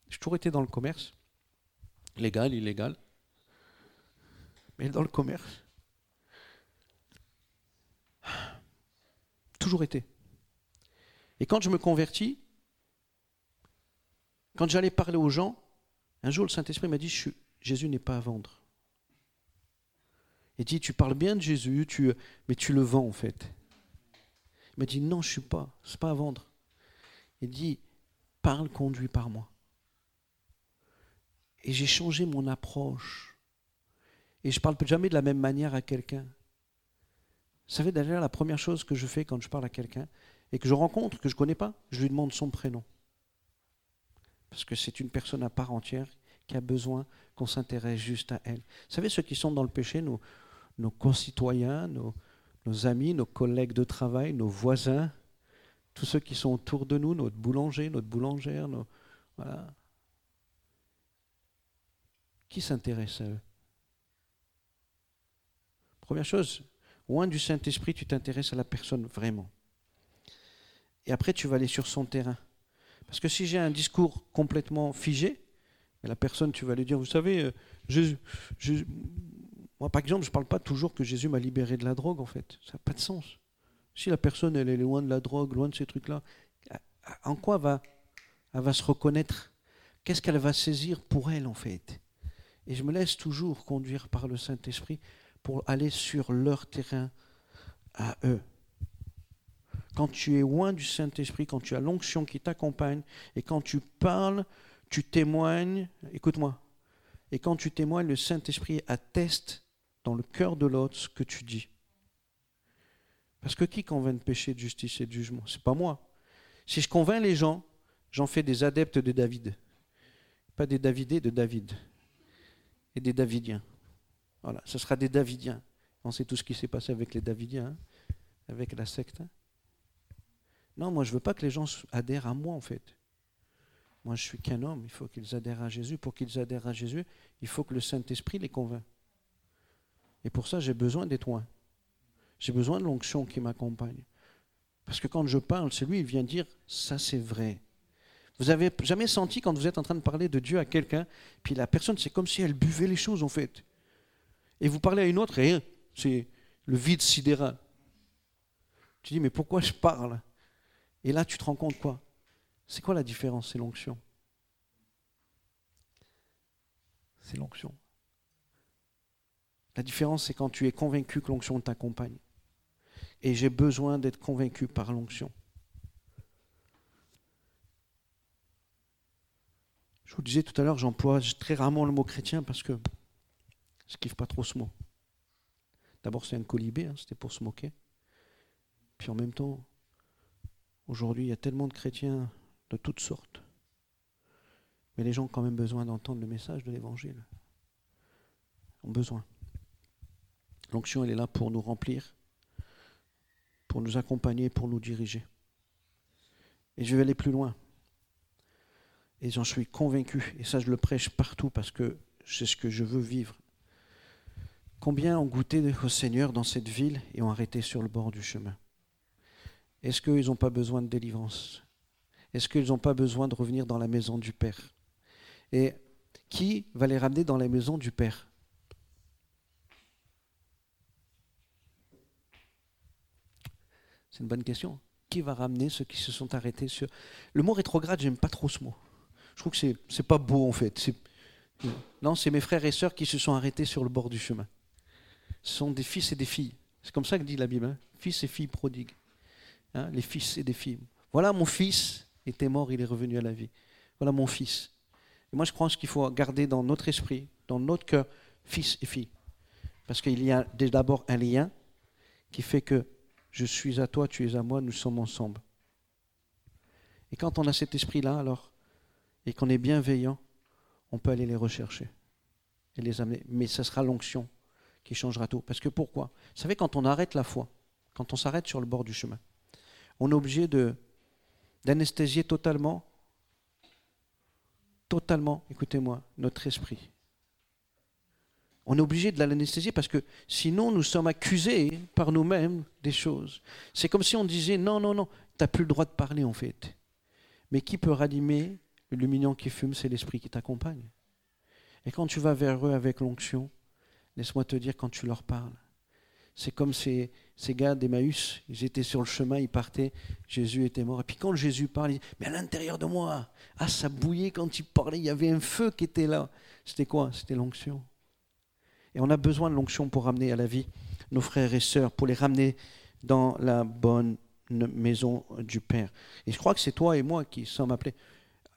J'ai toujours été dans le commerce, légal, illégal, mais dans le commerce. Toujours été. Et quand je me convertis, Quand j'allais parler aux gens, un jour le Saint-Esprit m'a dit Jésus n'est pas à vendre. Il dit Tu parles bien de Jésus, mais tu le vends en fait. Il m'a dit Non, je ne suis pas, ce n'est pas à vendre. Il dit Parle, conduit par moi. Et j'ai changé mon approche. Et je ne parle jamais de la même manière à quelqu'un. Vous savez, d'ailleurs, la première chose que je fais quand je parle à quelqu'un et que je rencontre, que je ne connais pas, je lui demande son prénom. Parce que c'est une personne à part entière qui a besoin qu'on s'intéresse juste à elle. Vous savez, ceux qui sont dans le péché, nos, concitoyens, nos, nos amis, nos collègues de travail, nos voisins, tous ceux qui sont autour de nous, notre boulanger, notre boulangère, nos, voilà. Qui s'intéresse à eux? Première chose, loin du Saint-Esprit, tu t'intéresses à la personne vraiment. Et après, tu vas aller sur son terrain. Parce que si j'ai un discours complètement figé, la personne, tu vas lui dire, vous savez, euh, moi par exemple, je ne parle pas toujours que Jésus m'a libéré de la drogue, en fait. Ça n'a pas de sens. Si la personne, elle est loin de la drogue, loin de ces trucs-là, en quoi va, elle va se reconnaître? Qu'est-ce qu'elle va saisir pour elle, en fait? Et je me laisse toujours conduire par le Saint-Esprit pour aller sur leur terrain à eux. Quand tu es loin du Saint-Esprit, quand tu as l'onction qui t'accompagne, et quand tu parles, tu témoignes, écoute-moi, et quand tu témoignes, le Saint-Esprit atteste dans le cœur de l'autre ce que tu dis. Parce que qui convainc de péché, de justice et de jugement? C'est pas moi. Si je convainc les gens, j'en fais des adeptes de David. Pas des Davidés, de David. Et des Davidiens. Voilà, ce sera des Davidiens. On sait tout ce qui s'est passé avec les Davidiens, hein, avec la secte. Hein. Non, moi je ne veux pas que les gens adhèrent à moi en fait. Moi je suis qu'un homme, il faut qu'ils adhèrent à Jésus. Pour qu'ils adhèrent à Jésus, il faut que le Saint-Esprit les convainc. Et pour ça, j'ai besoin des toins. J'ai besoin de l'onction qui m'accompagne. Parce que quand je parle, c'est lui, il vient dire, ça c'est vrai. Vous avez jamais senti quand vous êtes en train de parler de Dieu à quelqu'un, puis la personne, c'est comme si elle buvait les choses en fait et vous parlez à une autre, rien. C'est le vide sidéral. Tu dis, mais pourquoi je parle? Et là, tu te rends compte quoi? C'est quoi la différence? C'est l'onction. C'est l'onction. La différence, c'est quand tu es convaincu que l'onction t'accompagne. Et j'ai besoin d'être convaincu par l'onction. Je vous disais tout à l'heure, j'emploie très rarement le mot chrétien parce que je kiffe pas trop ce mot. D'abord, c'est un colibé, hein, c'était pour se moquer. Puis en même temps, aujourd'hui, il y a tellement de chrétiens de toutes sortes. Mais les gens ont quand même besoin d'entendre le message de l'Évangile. Ils ont besoin. L'onction, elle est là pour nous remplir, pour nous accompagner, pour nous diriger. Et je vais aller plus loin. Et j'en suis convaincu, et ça je le prêche partout parce que c'est ce que je veux vivre. Combien ont goûté au Seigneur dans cette ville et ont arrêté sur le bord du chemin? Est-ce qu'ils n'ont pas besoin de délivrance? Est-ce qu'ils n'ont pas besoin de revenir dans la maison du Père? Et qui va les ramener dans la maison du Père? C'est une bonne question. Qui va ramener ceux qui se sont arrêtés sur... Le mot rétrograde, j'aime pas trop ce mot. Je trouve que c'est, c'est pas beau en fait. Non, c'est mes frères et sœurs qui se sont arrêtés sur le bord du chemin sont des fils et des filles. C'est comme ça que dit la Bible, hein. fils et filles prodigues. Hein, les fils et des filles. Voilà mon fils était mort, il est revenu à la vie. Voilà mon fils. Et moi je pense qu'il faut garder dans notre esprit, dans notre cœur, fils et filles. Parce qu'il y a d'abord un lien qui fait que je suis à toi, tu es à moi, nous sommes ensemble. Et quand on a cet esprit-là, alors, et qu'on est bienveillant, on peut aller les rechercher et les amener. Mais ce sera l'onction qui changera tout. Parce que pourquoi? Vous savez, quand on arrête la foi, quand on s'arrête sur le bord du chemin, on est obligé d'anesthésier totalement, totalement, écoutez-moi, notre esprit. On est obligé de l'anesthésier parce que sinon nous sommes accusés par nous-mêmes des choses. C'est comme si on disait non, non, non, tu n'as plus le droit de parler en fait. Mais qui peut ranimer le lumignon qui fume C'est l'esprit qui t'accompagne. Et quand tu vas vers eux avec l'onction, Laisse-moi te dire quand tu leur parles, C'est comme ces, ces gars d'Emmaüs, ils étaient sur le chemin, ils partaient, Jésus était mort. Et puis quand Jésus parle, il dit, mais à l'intérieur de moi, ah, ça bouillait quand il parlait, il y avait un feu qui était là. C'était quoi? C'était l'onction. Et on a besoin de l'onction pour ramener à la vie nos frères et sœurs, pour les ramener dans la bonne maison du Père. Et je crois que c'est toi et moi qui sommes appelés.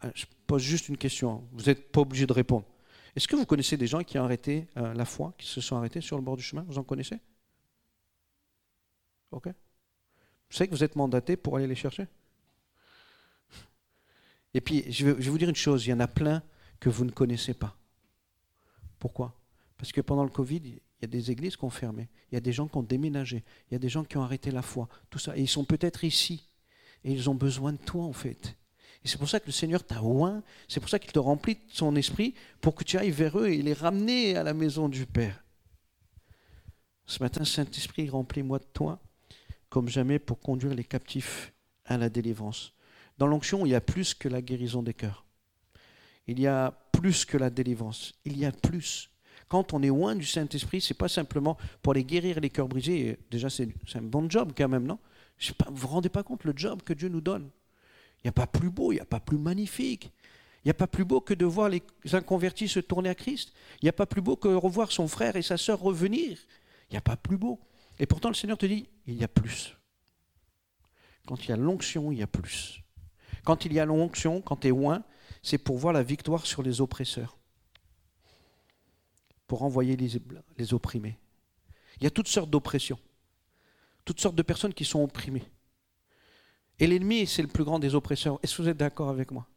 Euh, je pose juste une question, vous n'êtes pas obligé de répondre. Est-ce que vous connaissez des gens qui ont arrêté euh, la foi, qui se sont arrêtés sur le bord du chemin? Vous en connaissez? Ok Vous savez que vous êtes mandaté pour aller les chercher Et puis, je vais, je vais vous dire une chose, il y en a plein que vous ne connaissez pas. Pourquoi? Parce que pendant le Covid, il y a des églises qui ont fermé, il y a des gens qui ont déménagé, il y a des gens qui ont arrêté la foi, tout ça. Et ils sont peut-être ici, et ils ont besoin de toi en fait. Et c'est pour ça que le Seigneur t'a oint, c'est pour ça qu'il te remplit de son esprit, pour que tu ailles vers eux et les ramener à la maison du Père. Ce matin, Saint-Esprit, remplis-moi de toi comme jamais pour conduire les captifs à la délivrance. Dans l'onction, il y a plus que la guérison des cœurs. Il y a plus que la délivrance. Il y a plus. Quand on est loin du Saint-Esprit, c'est pas simplement pour aller guérir les cœurs brisés. Déjà, c'est un bon job quand même, non? Vous vous rendez pas compte le job que Dieu nous donne? Il n'y a pas plus beau, il n'y a pas plus magnifique. Il n'y a pas plus beau que de voir les inconvertis se tourner à Christ. Il n'y a pas plus beau que revoir son frère et sa sœur revenir. Il n'y a pas plus beau. Et pourtant, le Seigneur te dit, il y a plus. Quand il y a l'onction, il y a plus. Quand il y a l'onction, quand tu es loin, c'est pour voir la victoire sur les oppresseurs, pour envoyer les, les opprimés. Il y a toutes sortes d'oppressions, toutes sortes de personnes qui sont opprimées. Et l'ennemi, c'est le plus grand des oppresseurs. Est-ce que vous êtes d'accord avec moi?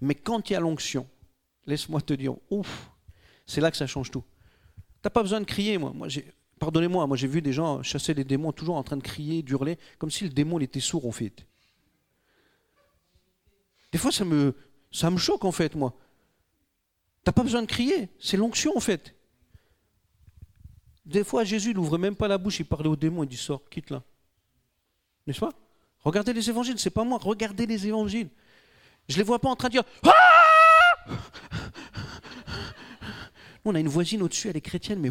Mais quand il y a l'onction, laisse-moi te dire, ouf, c'est là que ça change tout. Tu n'as pas besoin de crier, moi. Moi, Pardonnez-moi, moi, j'ai vu des gens chasser les démons toujours en train de crier, d'hurler, comme si le démon était sourd en fait. Des fois, ça me, ça me choque en fait, moi. T'as pas besoin de crier, c'est l'onction en fait. Des fois, Jésus n'ouvre même pas la bouche, il parlait au démon, il dit sors, quitte là. N'est-ce pas? Regardez les évangiles, c'est pas moi, regardez les évangiles. Je les vois pas en train de dire ah On a une voisine au-dessus, elle est chrétienne, mais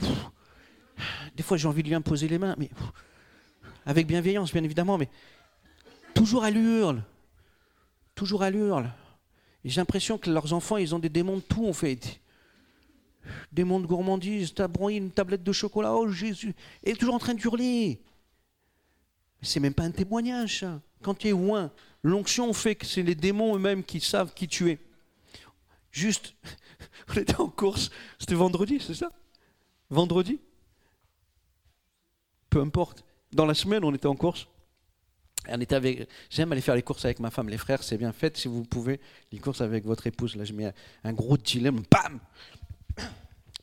des fois, j'ai envie de lui imposer les mains, mais avec bienveillance, bien évidemment, mais toujours à l'hurle. Toujours à l'hurle. J'ai l'impression que leurs enfants, ils ont des démons de tout, en fait. Démons de gourmandise, t'as une tablette de chocolat, oh Jésus. Et toujours en train d'hurler. C'est même pas un témoignage, ça. Quand tu es loin, l'onction fait que c'est les démons eux-mêmes qui savent qui tu es. Juste, on était en course, c'était vendredi, c'est ça? Vendredi? Peu importe. Dans la semaine, on était en course. On était avec. J'aime aller faire les courses avec ma femme, les frères, c'est bien fait. Si vous pouvez, les courses avec votre épouse. Là, je mets un gros dilemme, bam.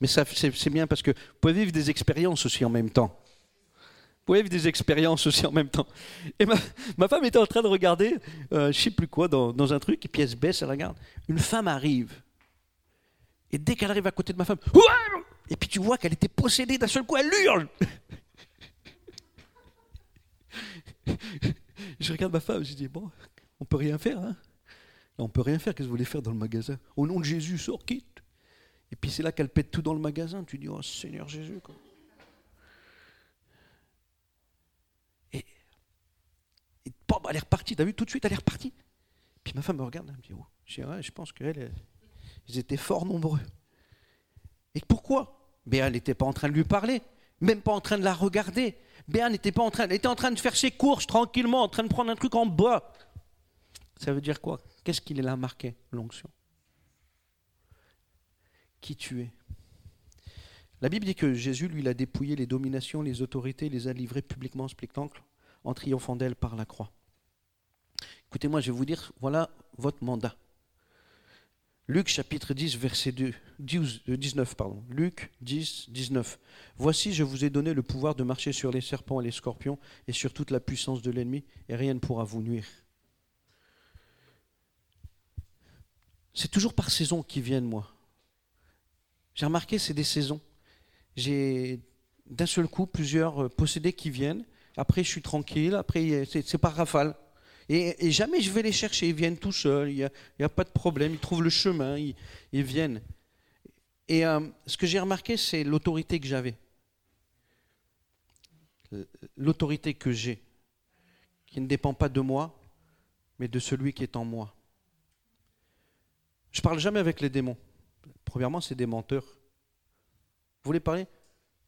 Mais ça, c'est bien parce que vous pouvez vivre des expériences aussi en même temps. Vous pouvez vivre des expériences aussi en même temps. Et ma, femme était en train de regarder, euh, je sais plus quoi, dans, dans, un truc, et puis elle se baisse, elle regarde. Une femme arrive. Et dès qu'elle arrive à côté de ma femme, et puis tu vois qu'elle était possédée d'un seul coup, elle hurle. Je regarde ma femme, je dis, bon, on peut rien faire. Hein on peut rien faire, qu'est-ce que vous voulez faire dans le magasin? Au nom de Jésus, sors, quitte. Et puis c'est là qu'elle pète tout dans le magasin. Tu dis, oh Seigneur Jésus. Quoi. Et, et elle est repartie. T'as vu, tout de suite, elle est repartie. Puis ma femme me regarde, elle me dit, oh, je pense qu'elle, ils étaient fort nombreux. Et pourquoi? Mais elle n'était pas en train de lui parler, même pas en train de la regarder. Béa n'était pas en train, elle était en train de faire ses courses tranquillement, en train de prendre un truc en bois. Ça veut dire quoi? Qu'est-ce qu'il est là marqué L'onction? Qui tu es? La Bible dit que Jésus, lui, il a dépouillé les dominations, les autorités, les a livrées publiquement en spectacle, en triomphant d'elle par la croix. Écoutez-moi, je vais vous dire, voilà votre mandat. Luc chapitre 10, verset 2, 19. Euh, pardon. Luc 10, 19. Voici, je vous ai donné le pouvoir de marcher sur les serpents et les scorpions et sur toute la puissance de l'ennemi, et rien ne pourra vous nuire. C'est toujours par saison qu'ils viennent, moi. J'ai remarqué, c'est des saisons. J'ai d'un seul coup plusieurs euh, possédés qui viennent. Après, je suis tranquille. Après, c'est par rafale. Et, jamais je vais les chercher, ils viennent tout seuls, il n'y a, pas de problème, ils trouvent le chemin, ils, viennent. Et euh, ce que j'ai remarqué, c'est l'autorité que j'avais. l'autorité que j'ai, qui ne dépend pas de moi, mais de celui qui est en moi. Je parle jamais avec les démons. Premièrement, c'est des menteurs. Vous voulez parler?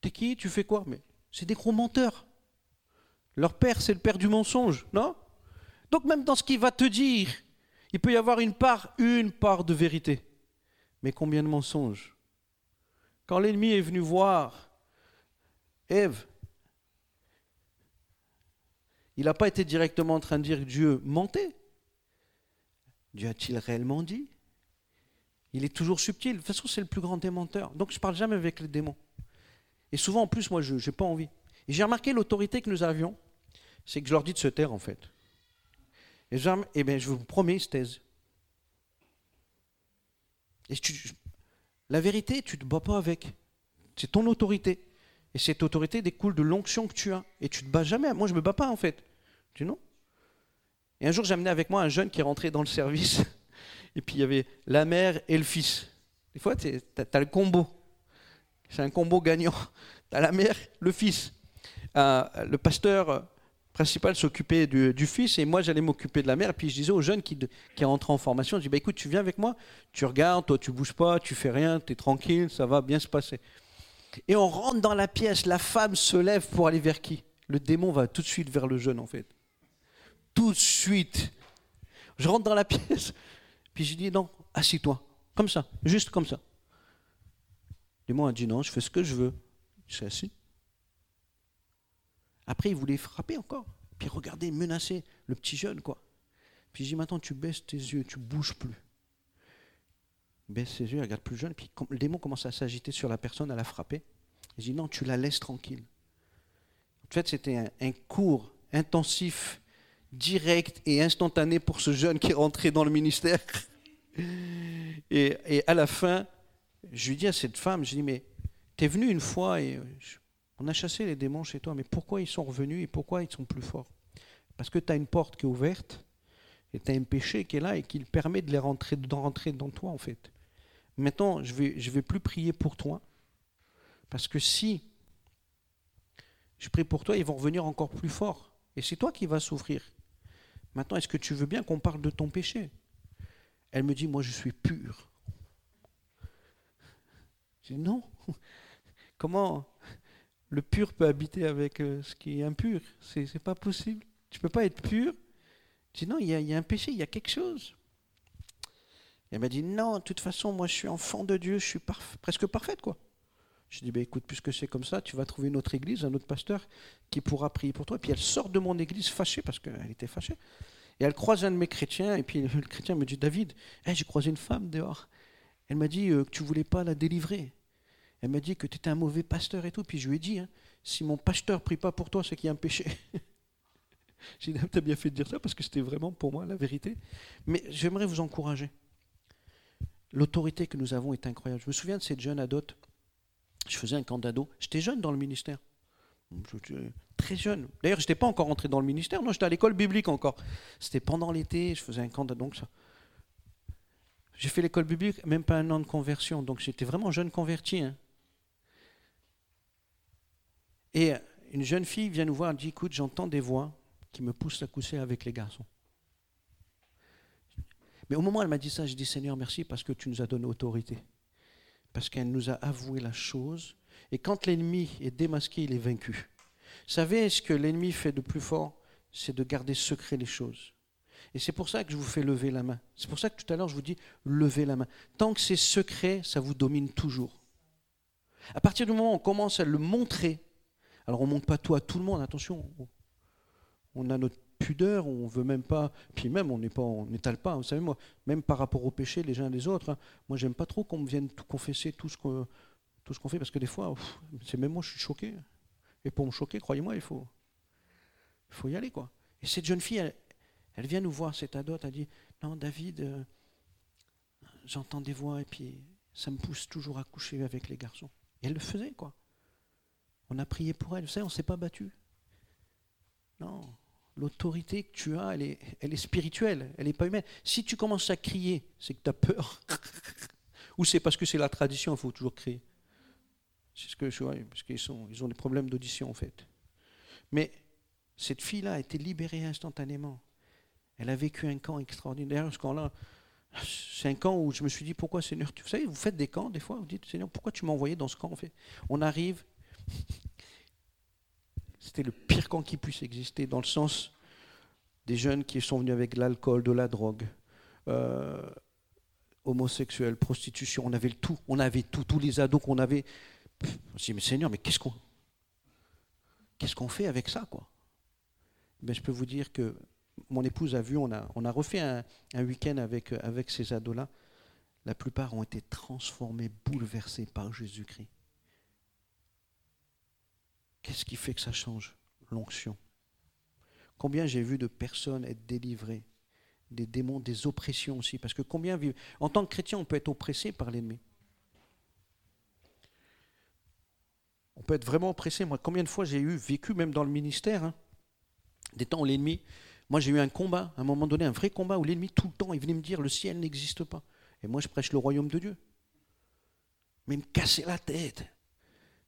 T'es qui? Tu fais quoi? Mais c'est des gros menteurs. Leur père, c'est le père du mensonge, non? Donc même dans ce qu'il va te dire, il peut y avoir une part, une part de vérité. Mais combien de mensonges Quand l'ennemi est venu voir Ève, il n'a pas été directement en train de dire Dieu mentait. Dieu a-t-il réellement dit? Il est toujours subtil. De toute façon, c'est le plus grand démenteur. Donc je ne parle jamais avec les démons. Et souvent, en plus, moi, je n'ai pas envie. Et j'ai remarqué l'autorité que nous avions, c'est que je leur dis de se taire, en fait. Et, eh bien, je vous promets, ils se taisent. Et la vérité, tu ne te bats pas avec. C'est ton autorité. Et cette autorité découle de l'onction que tu as. Et tu ne te bats jamais. Moi, je ne me bats pas, en fait. Tu non? Et un jour, amené avec moi un jeune qui est rentré dans le service. Et puis, il y avait la mère et le fils. Des fois, tu as, le combo. C'est un combo gagnant. Tu as la mère, le fils. Euh, le pasteur principal s'occupait du, fils et moi j'allais m'occuper de la mère. Puis je disais aux jeunes qui, qui rentraient en formation, je dis bah, écoute, tu viens avec moi, tu regardes, toi tu bouges pas, tu fais rien, tu es tranquille, ça va bien se passer. Et on rentre dans la pièce, la femme se lève pour aller vers qui? Le démon va tout de suite vers le jeune en fait. Tout de suite. Je rentre dans la pièce, puis je dis non, assis-toi, comme ça, juste comme ça. Le démon a dit non, je fais ce que je veux. Je suis assis. Après, il voulait frapper encore. Puis regardez, menacer le petit jeune, quoi. Puis je dis, maintenant, tu baisses tes yeux, tu bouges plus. Il baisse ses yeux, il regarde plus jeune. Puis le démon commence à s'agiter sur la personne, à la frapper. Il dit, non, tu la laisses tranquille. En fait, c'était un, cours intensif, direct et instantané pour ce jeune qui est rentré dans le ministère. Et, à la fin, je lui dis à cette femme, je dis, mais tu es venu une fois et on a chassé les démons chez toi, mais pourquoi ils sont revenus et pourquoi ils sont plus forts? Parce que tu as une porte qui est ouverte et tu as un péché qui est là et qui permet de les rentrer, rentrer dans toi en fait. Maintenant, je ne vais, je vais plus prier pour toi, parce que si je prie pour toi, ils vont revenir encore plus forts. Et c'est toi qui vas souffrir. Maintenant, est-ce que tu veux bien qu'on parle de ton péché? Elle me dit, moi je suis pur. Je dis, non. Comment le pur peut habiter avec euh, ce qui est impur. C'est n'est pas possible. Tu peux pas être pur. Je dis non, il y, a, un péché, il y a quelque chose. elle m'a dit non, de toute façon, moi je suis enfant de Dieu, je suis presque parfaite quoi. Je dis bah, écoute, puisque c'est comme ça, tu vas trouver une autre église, un autre pasteur qui pourra prier pour toi. Et puis elle sort de mon église fâchée parce qu'elle était fâchée. Et elle croise un de mes chrétiens et puis le chrétien me dit David, hey, j'ai croisé une femme dehors. Elle m'a dit euh, que tu voulais pas la délivrer. Elle m'a dit que tu étais un mauvais pasteur et tout. Puis je lui ai dit, hein, si mon pasteur prie pas pour toi, c'est qu'il y a un péché. J'ai dit, tu as bien fait de dire ça parce que c'était vraiment pour moi la vérité. Mais j'aimerais vous encourager. L'autorité que nous avons est incroyable. Je me souviens de cette jeune adote. Je faisais un camp d'ado. J'étais jeune dans le ministère. Très jeune. D'ailleurs, je n'étais pas encore entré dans le ministère. Non, j'étais à l'école biblique encore. C'était pendant l'été. Je faisais un camp d'ado. Ça, j'ai fait l'école biblique, même pas un an de conversion, donc j'étais vraiment jeune converti. Hein. Et une jeune fille vient nous voir et dit Écoute, j'entends des voix qui me poussent à coucher avec les garçons. Mais au moment où elle m'a dit ça, je dis Seigneur, merci parce que tu nous as donné autorité. Parce qu'elle nous a avoué la chose. Et quand l'ennemi est démasqué, il est vaincu. Vous savez ce que l'ennemi fait de plus fort C'est de garder secret les choses. Et c'est pour ça que je vous fais lever la main. C'est pour ça que tout à l'heure je vous dis levez la main. Tant que c'est secret, ça vous domine toujours. À partir du moment où on commence à le montrer, alors on ne montre pas tout à tout le monde, attention. On a notre pudeur, on veut même pas, puis même on n'est pas, on n'étale pas. Vous savez moi, même par rapport au péché les uns les autres, hein, moi j'aime pas trop qu'on me vienne confesser tout ce qu'on, tout ce qu'on fait parce que des fois, c'est même moi je suis choqué. Et pour me choquer, croyez-moi, il faut, il faut y aller quoi. Et cette jeune fille, elle, elle vient nous voir, cette adote, elle dit, non David, euh, j'entends des voix et puis ça me pousse toujours à coucher avec les garçons. Et elle le faisait quoi. On a prié pour elle, vous savez, on ne s'est pas battu. Non, l'autorité que tu as, elle est, elle est spirituelle, elle n'est pas humaine. Si tu commences à crier, c'est que tu as peur. Ou c'est parce que c'est la tradition, il faut toujours crier. C'est ce que je vois, parce qu'ils ils ont des problèmes d'audition en fait. Mais cette fille-là a été libérée instantanément. Elle a vécu un camp extraordinaire. Ce camp-là, c'est un camp où je me suis dit, pourquoi Seigneur, vous savez, vous faites des camps des fois, vous dites, Seigneur, pourquoi tu m'as envoyé dans ce camp fait? On arrive, c'était le pire camp qui puisse exister, dans le sens des jeunes qui sont venus avec l'alcool, de la drogue, euh, homosexuels, prostitution, on avait le tout, on avait tout, tous les ados qu'on avait. Je me dit, mais Seigneur, mais qu'est-ce qu'on fait avec ça quoi? Ben, Je peux vous dire que mon épouse a vu, on a, on refait un, un week-end avec, avec ces ados-là. La plupart ont été transformés, bouleversés par Jésus-Christ. Qu'est-ce qui fait que ça change L'onction? Combien j'ai vu de personnes être délivrées des démons, des oppressions aussi, parce que combien vivent? En tant que chrétien, on peut être oppressé par l'ennemi. On peut être vraiment oppressé. Moi, combien de fois j'ai eu vécu, même dans le ministère, hein, des temps où l'ennemi. Moi, j'ai eu un combat, à un moment donné, un vrai combat où l'ennemi, tout le temps, il venait me dire le ciel n'existe pas. Et moi, je prêche le royaume de Dieu. Mais me casser la tête.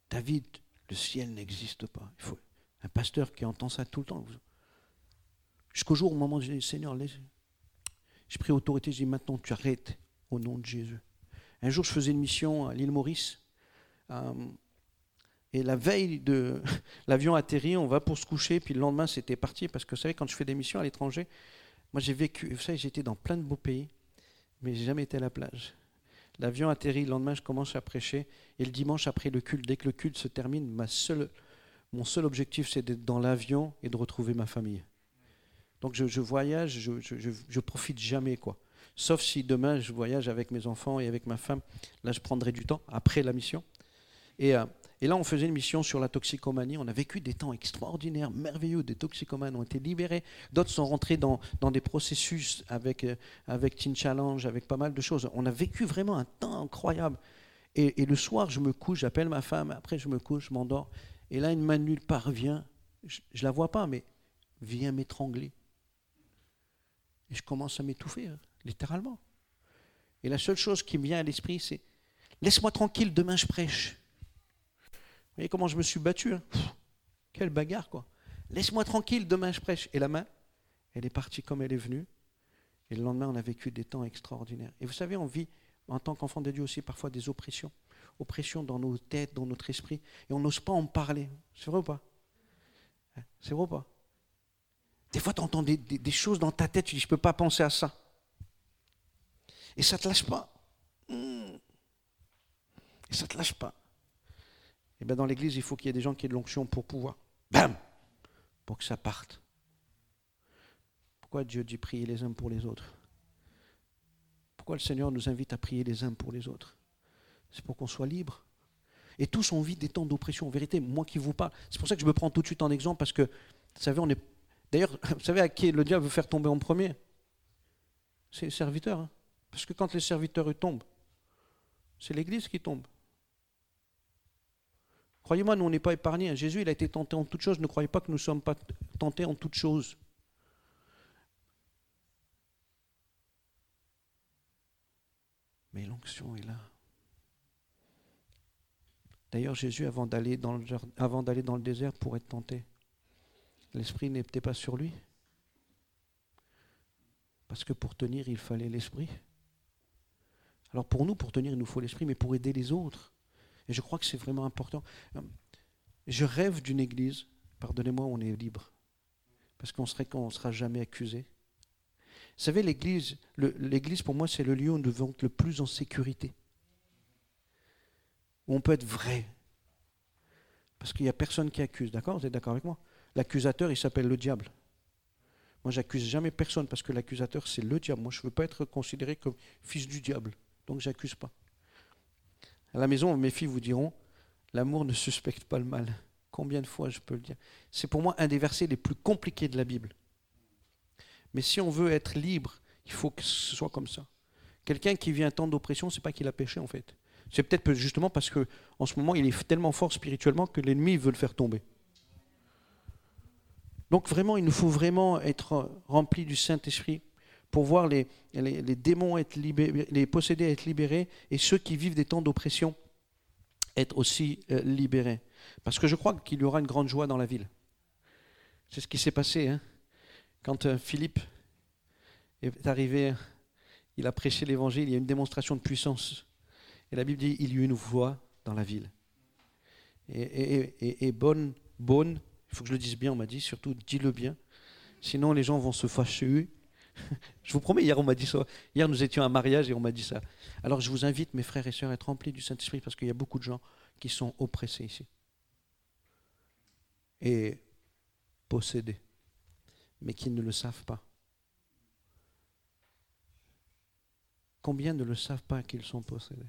David, le ciel n'existe pas. Il faut un pasteur qui entend ça tout le temps. Jusqu'au jour au moment où j'ai dit, Seigneur, j'ai pris autorité, j'ai dit maintenant tu arrêtes au nom de Jésus. Un jour, je faisais une mission à l'île Maurice. Euh, et la veille de l'avion atterri, on va pour se coucher, puis le lendemain, c'était parti. Parce que vous savez, quand je fais des missions à l'étranger, moi j'ai vécu, vous savez, j'étais dans plein de beaux pays, mais j'ai jamais été à la plage. L'avion atterrit, le lendemain, je commence à prêcher. Et le dimanche, après le culte, dès que le culte se termine, mon seul objectif, c'est d'être dans l'avion et de retrouver ma famille. Donc je, voyage, je, je, profite jamais, quoi. Sauf si demain je voyage avec mes enfants et avec ma femme, là je prendrai du temps après la mission. Et, euh, et là on faisait une mission sur la toxicomanie, on a vécu des temps extraordinaires, merveilleux, des toxicomanes ont été libérés, d'autres sont rentrés dans, des processus avec, euh, avec Teen Challenge, avec pas mal de choses. On a vécu vraiment un temps incroyable. Et, le soir je me couche, j'appelle ma femme, après je me couche, je m'endors, et là une main nulle parvient, je, ne la vois pas, mais vient m'étrangler. Et je commence à m'étouffer, hein, littéralement. Et la seule chose qui me vient à l'esprit, c'est Laisse-moi tranquille, demain je prêche. Voyez comment je me suis battu hein Quelle bagarre, quoi. Laisse-moi tranquille, demain je prêche. Et la main, elle est partie comme elle est venue. Et le lendemain, on a vécu des temps extraordinaires. Et vous savez, on vit, en tant qu'enfant de Dieu aussi, parfois des oppressions. Oppressions dans nos têtes, dans notre esprit. Et on n'ose pas en parler. C'est vrai ou pas? C'est vrai ou pas? Des fois, tu entends des, choses dans ta tête, tu dis, je ne peux pas penser à ça. Et ça ne te lâche pas. Hmm. Et ça ne te lâche pas. Et bien dans l'église, il faut qu'il y ait des gens qui aient de l'onction pour pouvoir. Bam Pour que ça parte. Pourquoi Dieu dit prier les uns pour les autres? Pourquoi le Seigneur nous invite à prier les uns pour les autres? C'est pour qu'on soit libre. Et tous ont envie des temps d'oppression. En vérité, moi qui vous parle, c'est pour ça que je me prends tout de suite en exemple, parce que, vous savez, on est D'ailleurs, vous savez à qui le diable veut faire tomber en premier? C'est les serviteurs. Hein. Parce que quand les serviteurs tombent, c'est l'Église qui tombe. Croyez-moi, nous, on n'est pas épargnés. Jésus, il a été tenté en toutes choses. Ne croyez pas que nous ne sommes pas tentés en toutes choses. Mais l'onction est là. D'ailleurs, Jésus, avant d'aller dans, dans, le désert pour être tenté, l'esprit n'était pas sur lui? Parce que pour tenir, il fallait l'esprit. Alors pour nous, pour tenir, il nous faut l'esprit, mais pour aider les autres. Et je crois que c'est vraiment important. Je rêve d'une église, pardonnez-moi, on est libre. Parce qu'on serait qu'on ne sera jamais accusé. Vous savez, l'église, l'église pour moi, c'est le lieu où nous devons être le plus en sécurité. Où on peut être vrai. Parce qu'il n'y a personne qui accuse, d'accord? Vous êtes d'accord avec moi? L'accusateur, il s'appelle le diable. Moi, j'accuse jamais personne parce que l'accusateur, c'est le diable. Moi, je ne veux pas être considéré comme fils du diable. Donc, j'accuse pas. À la maison, mes filles vous diront l'amour ne suspecte pas le mal. Combien de fois je peux le dire C'est pour moi un des versets les plus compliqués de la Bible. Mais si on veut être libre, il faut que ce soit comme ça. Quelqu'un qui vit un temps d'oppression, c'est pas qu'il a péché en fait. C'est peut-être justement parce que en ce moment, il est tellement fort spirituellement que l'ennemi veut le faire tomber. Donc vraiment, il nous faut vraiment être remplis du Saint-Esprit pour voir les, démons être libérés, les possédés être libérés et ceux qui vivent des temps d'oppression être aussi euh, libérés. Parce que je crois qu'il y aura une grande joie dans la ville. C'est ce qui s'est passé. Hein. Quand euh, Philippe est arrivé, il a prêché l'évangile, il y a une démonstration de puissance. Et la Bible dit il y eut une voix dans la ville. Et, bonne, bonne, il faut que je le dise bien, on m'a dit, surtout dis-le bien. Sinon, les gens vont se fâcher. je vous promets, hier, on m'a dit ça. Hier, nous étions à mariage et on m'a dit ça. Alors, je vous invite, mes frères et sœurs, à être remplis du Saint-Esprit parce qu'il y a beaucoup de gens qui sont oppressés ici. Et possédés, mais qui ne le savent pas. Combien ne le savent pas qu'ils sont possédés?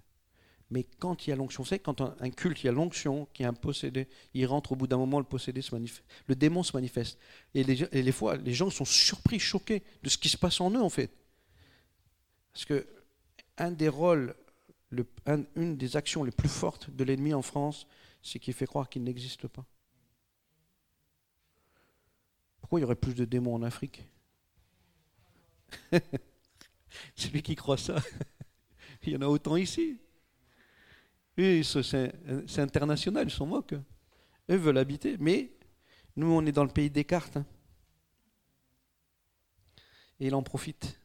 Mais quand il y a l'onction, vous savez, quand un culte, il y a l'onction, qui est un possédé, il rentre au bout d'un moment, le possédé se manifeste, le démon se manifeste. Et les, fois, les gens sont surpris, choqués de ce qui se passe en eux, en fait. Parce que un des rôles, une des actions les plus fortes de l'ennemi en France, c'est qu'il fait croire qu'il n'existe pas. Pourquoi il y aurait plus de démons en Afrique? C'est lui qui croit ça. il y en a autant ici c'est international, ils s'en moquent. Eux veulent habiter. Mais nous, on est dans le pays des cartes. Hein. Et il en profite.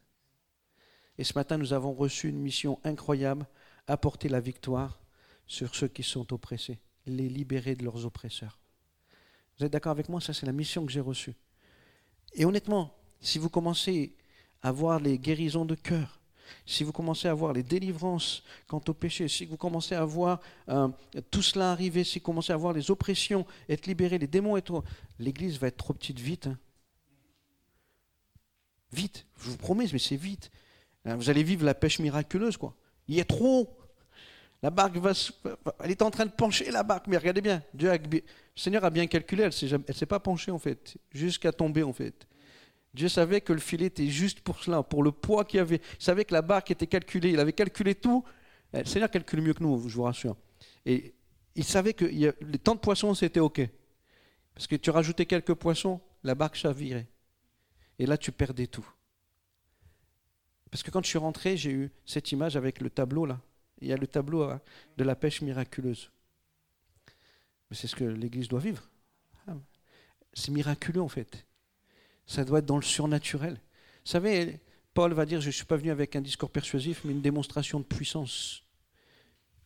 Et ce matin, nous avons reçu une mission incroyable, apporter la victoire sur ceux qui sont oppressés, les libérer de leurs oppresseurs. Vous êtes d'accord avec moi? Ça, c'est la mission que j'ai reçue. Et honnêtement, si vous commencez à voir les guérisons de cœur, si vous commencez à voir les délivrances quant au péché, si vous commencez à voir euh, tout cela arriver, si vous commencez à voir les oppressions être libérées, les démons être... L'Église va être trop petite vite. Hein. Vite, je vous promets, mais c'est vite. Hein, vous allez vivre la pêche miraculeuse, quoi. Il y a trop. La barque va, elle est en train de pencher la barque, mais regardez bien, Dieu le Seigneur a bien calculé, elle ne s'est pas penchée en fait, jusqu'à tomber en fait. Dieu savait que le filet était juste pour cela, pour le poids qu'il avait. Il savait que la barque était calculée. Il avait calculé tout. Eh, le Seigneur calcule mieux que nous, je vous rassure. Et il savait que les temps de poissons, c'était OK. Parce que tu rajoutais quelques poissons, la barque chavirait. Et là, tu perdais tout. Parce que quand je suis rentré, j'ai eu cette image avec le tableau là. Il y a le tableau hein, de la pêche miraculeuse. Mais c'est ce que l'Église doit vivre. Ah, c'est miraculeux en fait. Ça doit être dans le surnaturel. Vous savez, Paul va dire, je ne suis pas venu avec un discours persuasif, mais une démonstration de puissance.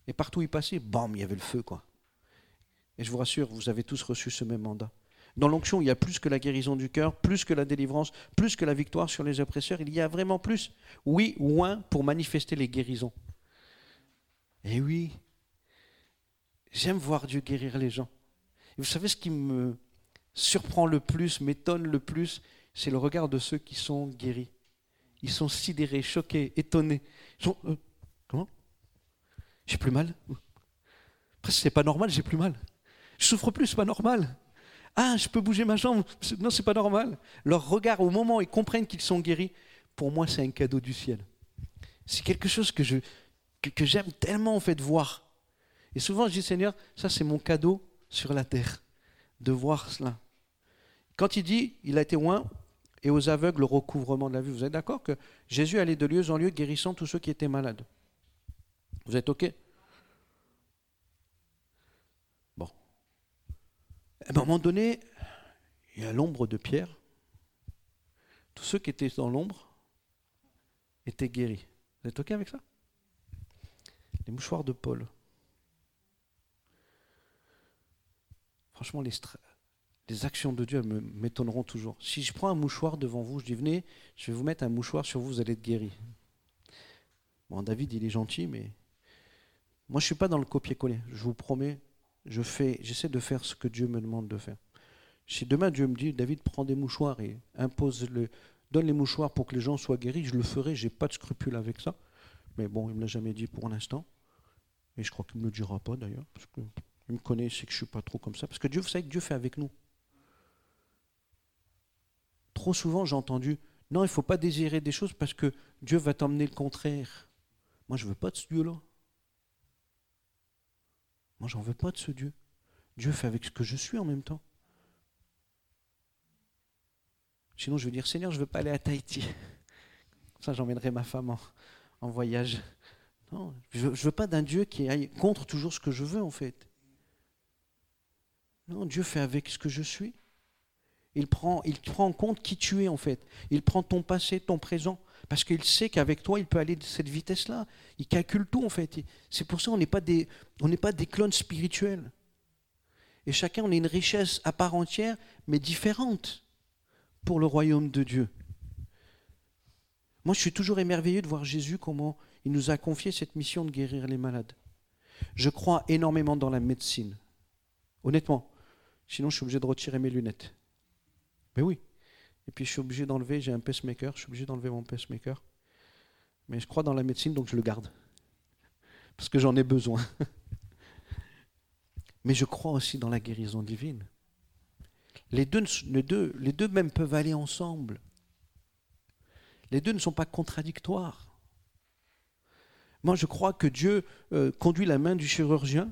Et partout où il passait, bam, il y avait le feu, quoi. Et je vous rassure, vous avez tous reçu ce même mandat. Dans l'onction, il y a plus que la guérison du cœur, plus que la délivrance, plus que la victoire sur les oppresseurs. Il y a vraiment plus. Oui, moins pour manifester les guérisons. Et oui, j'aime voir Dieu guérir les gens. Et vous savez ce qui me surprend le plus, m'étonne le plus, c'est le regard de ceux qui sont guéris. Ils sont sidérés, choqués, étonnés. Ils sont, euh, comment? J'ai plus mal Presque c'est pas normal, j'ai plus mal. Je souffre plus, c'est pas normal. Ah, je peux bouger ma jambe. Non, c'est pas normal. Leur regard au moment où ils comprennent qu'ils sont guéris, pour moi, c'est un cadeau du ciel. C'est quelque chose que je que, j'aime tellement en fait voir. Et souvent, je dis Seigneur, ça c'est mon cadeau sur la terre de voir cela. Quand il dit, il a été loin et aux aveugles le recouvrement de la vue, vous êtes d'accord que Jésus allait de lieu en lieu guérissant tous ceux qui étaient malades? Vous êtes OK? Bon. À un moment donné, il y a l'ombre de Pierre. Tous ceux qui étaient dans l'ombre étaient guéris. Vous êtes OK avec ça? Les mouchoirs de Paul. Franchement, les, actions de Dieu m'étonneront toujours. Si je prends un mouchoir devant vous, je dis venez, je vais vous mettre un mouchoir sur vous, vous allez être guéri. Bon, David, il est gentil, mais moi, je ne suis pas dans le copier-coller. Je vous promets, je fais, j'essaie de faire ce que Dieu me demande de faire. Si demain Dieu me dit, David, prends des mouchoirs et impose le, donne les mouchoirs pour que les gens soient guéris, je le ferai. J'ai pas de scrupule avec ça. Mais bon, il me l'a jamais dit pour l'instant, et je crois qu'il ne me le dira pas d'ailleurs, parce que il me connaît, c'est que je ne suis pas trop comme ça. Parce que Dieu, vous savez que Dieu fait avec nous. Trop souvent, j'ai entendu, non, il ne faut pas désirer des choses parce que Dieu va t'emmener le contraire. Moi, je ne veux pas de ce Dieu-là. Moi, j'en veux pas de ce Dieu. Dieu fait avec ce que je suis en même temps. Sinon, je veux dire, Seigneur, je ne veux pas aller à Tahiti. Ça, j'emmènerai ma femme en, en voyage. Non, je ne veux pas d'un Dieu qui aille contre toujours ce que je veux, en fait. Non, Dieu fait avec ce que je suis. Il prend, en compte qui tu es en fait. Il prend ton passé, ton présent, parce qu'il sait qu'avec toi, il peut aller de cette vitesse-là. Il calcule tout en fait. C'est pour ça qu'on n'est pas des, on n'est pas des clones spirituels. Et chacun, on a une richesse à part entière, mais différente pour le royaume de Dieu. Moi, je suis toujours émerveillé de voir Jésus, comment il nous a confié cette mission de guérir les malades. Je crois énormément dans la médecine. Honnêtement. Sinon, je suis obligé de retirer mes lunettes. Mais oui. Et puis, je suis obligé d'enlever, j'ai un pacemaker, je suis obligé d'enlever mon pacemaker. Mais je crois dans la médecine, donc je le garde. Parce que j'en ai besoin. Mais je crois aussi dans la guérison divine. Les deux, les même peuvent aller ensemble. Les deux ne sont pas contradictoires. Moi, je crois que Dieu euh, conduit la main du chirurgien,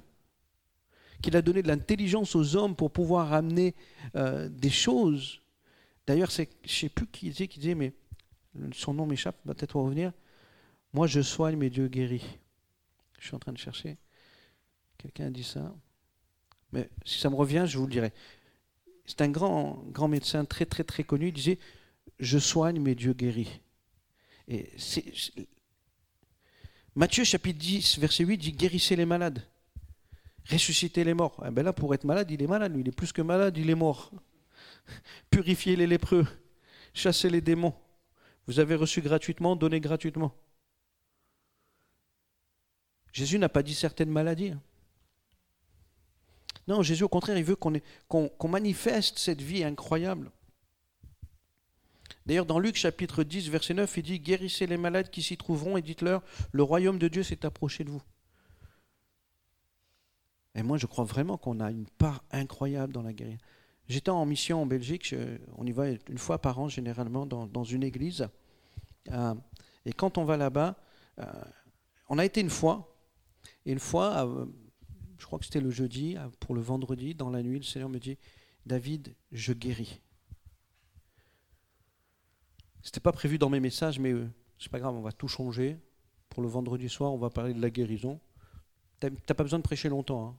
qu'il a donné de l'intelligence aux hommes pour pouvoir amener euh, des choses. D'ailleurs, je ne sais plus qui disait, qui disait, mais son nom m'échappe, va peut-être revenir. Moi, je soigne, mais Dieu guérit. Je suis en train de chercher. Quelqu'un a dit ça. Mais si ça me revient, je vous le dirai. C'est un grand, grand médecin très, très, très connu. Il disait Je soigne, mais Dieu guérit. Et Matthieu chapitre 10, verset 8 dit Guérissez les malades, ressuscitez les morts. Eh ben là, pour être malade, il est malade, il est plus que malade, il est mort. Purifiez les lépreux, chassez les démons. Vous avez reçu gratuitement, donnez gratuitement. Jésus n'a pas dit certaines maladies. Hein. Non, Jésus, au contraire, il veut qu'on manifeste cette vie incroyable. D'ailleurs, dans Luc chapitre 10, verset 9, il dit Guérissez les malades qui s'y trouveront et dites-leur Le royaume de Dieu s'est approché de vous. Et moi, je crois vraiment qu'on a une part incroyable dans la guérison. J'étais en mission en Belgique, on y va une fois par an généralement dans, une église. Euh, et quand on va là-bas, euh, on a été une fois, et une fois, euh, je crois que c'était le jeudi, pour le vendredi, dans la nuit, le Seigneur me dit David, je guéris. C'était pas prévu dans mes messages, mais c'est pas grave, on va tout changer. Pour le vendredi soir, on va parler de la guérison. T'as pas besoin de prêcher longtemps. Hein.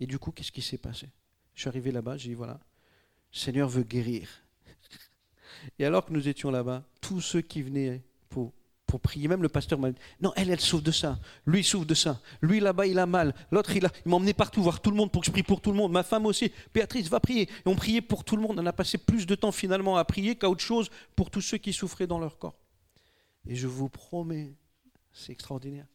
Et du coup, qu'est-ce qui s'est passé? Je suis arrivé là-bas, j'ai dit voilà, Seigneur veut guérir. Et alors que nous étions là-bas, tous ceux qui venaient pour prier. Même le pasteur m'a dit, non, elle, elle souffre de ça. Lui, souffre de ça. Lui, là-bas, il a mal. L'autre, il, il m'a emmené partout voir tout le monde pour que je prie pour tout le monde. Ma femme aussi. Béatrice, va prier. Et on priait pour tout le monde. On a passé plus de temps finalement à prier qu'à autre chose pour tous ceux qui souffraient dans leur corps. Et je vous promets, c'est extraordinaire.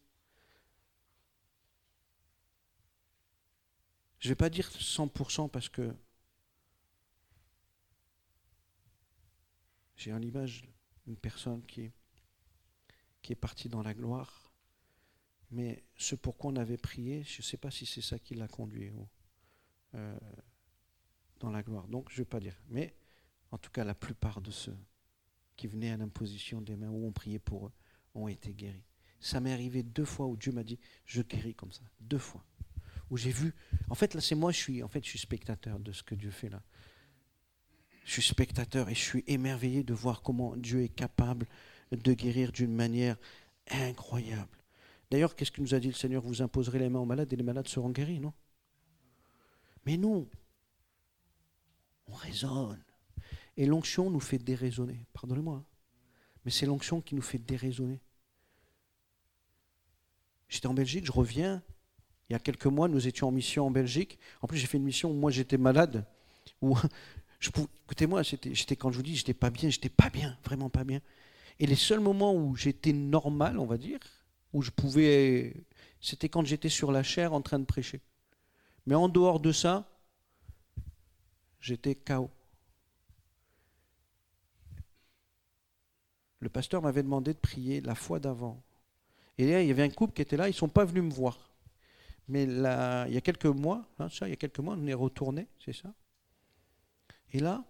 Je ne vais pas dire 100% parce que j'ai en image une personne qui qui est parti dans la gloire. Mais ce pourquoi on avait prié, je ne sais pas si c'est ça qui l'a conduit euh, dans la gloire. Donc je ne vais pas dire. Mais en tout cas, la plupart de ceux qui venaient à l'imposition des mains où on priait pour eux ont été guéris. Ça m'est arrivé deux fois où Dieu m'a dit, je guéris comme ça. Deux fois. Où j'ai vu. En fait, là, c'est moi, je suis, en fait, je suis spectateur de ce que Dieu fait là. Je suis spectateur et je suis émerveillé de voir comment Dieu est capable de guérir d'une manière incroyable. D'ailleurs, qu'est-ce que nous a dit le Seigneur Vous imposerez les mains aux malades et les malades seront guéris, non? Mais nous, on raisonne. Et l'onction nous fait déraisonner. Pardonnez-moi. Hein. Mais c'est l'onction qui nous fait déraisonner. J'étais en Belgique, je reviens. Il y a quelques mois, nous étions en mission en Belgique. En plus, j'ai fait une mission où moi j'étais malade. Écoutez-moi, j'étais quand je vous dis, j'étais pas bien, j'étais pas bien, vraiment pas bien. Et les seuls moments où j'étais normal, on va dire, où je pouvais, c'était quand j'étais sur la chair en train de prêcher. Mais en dehors de ça, j'étais KO. Le pasteur m'avait demandé de prier la fois d'avant. Et là, il y avait un couple qui était là, ils ne sont pas venus me voir. Mais là, il y a quelques mois, hein, ça, il y a quelques mois, on est retourné, c'est ça. Et là,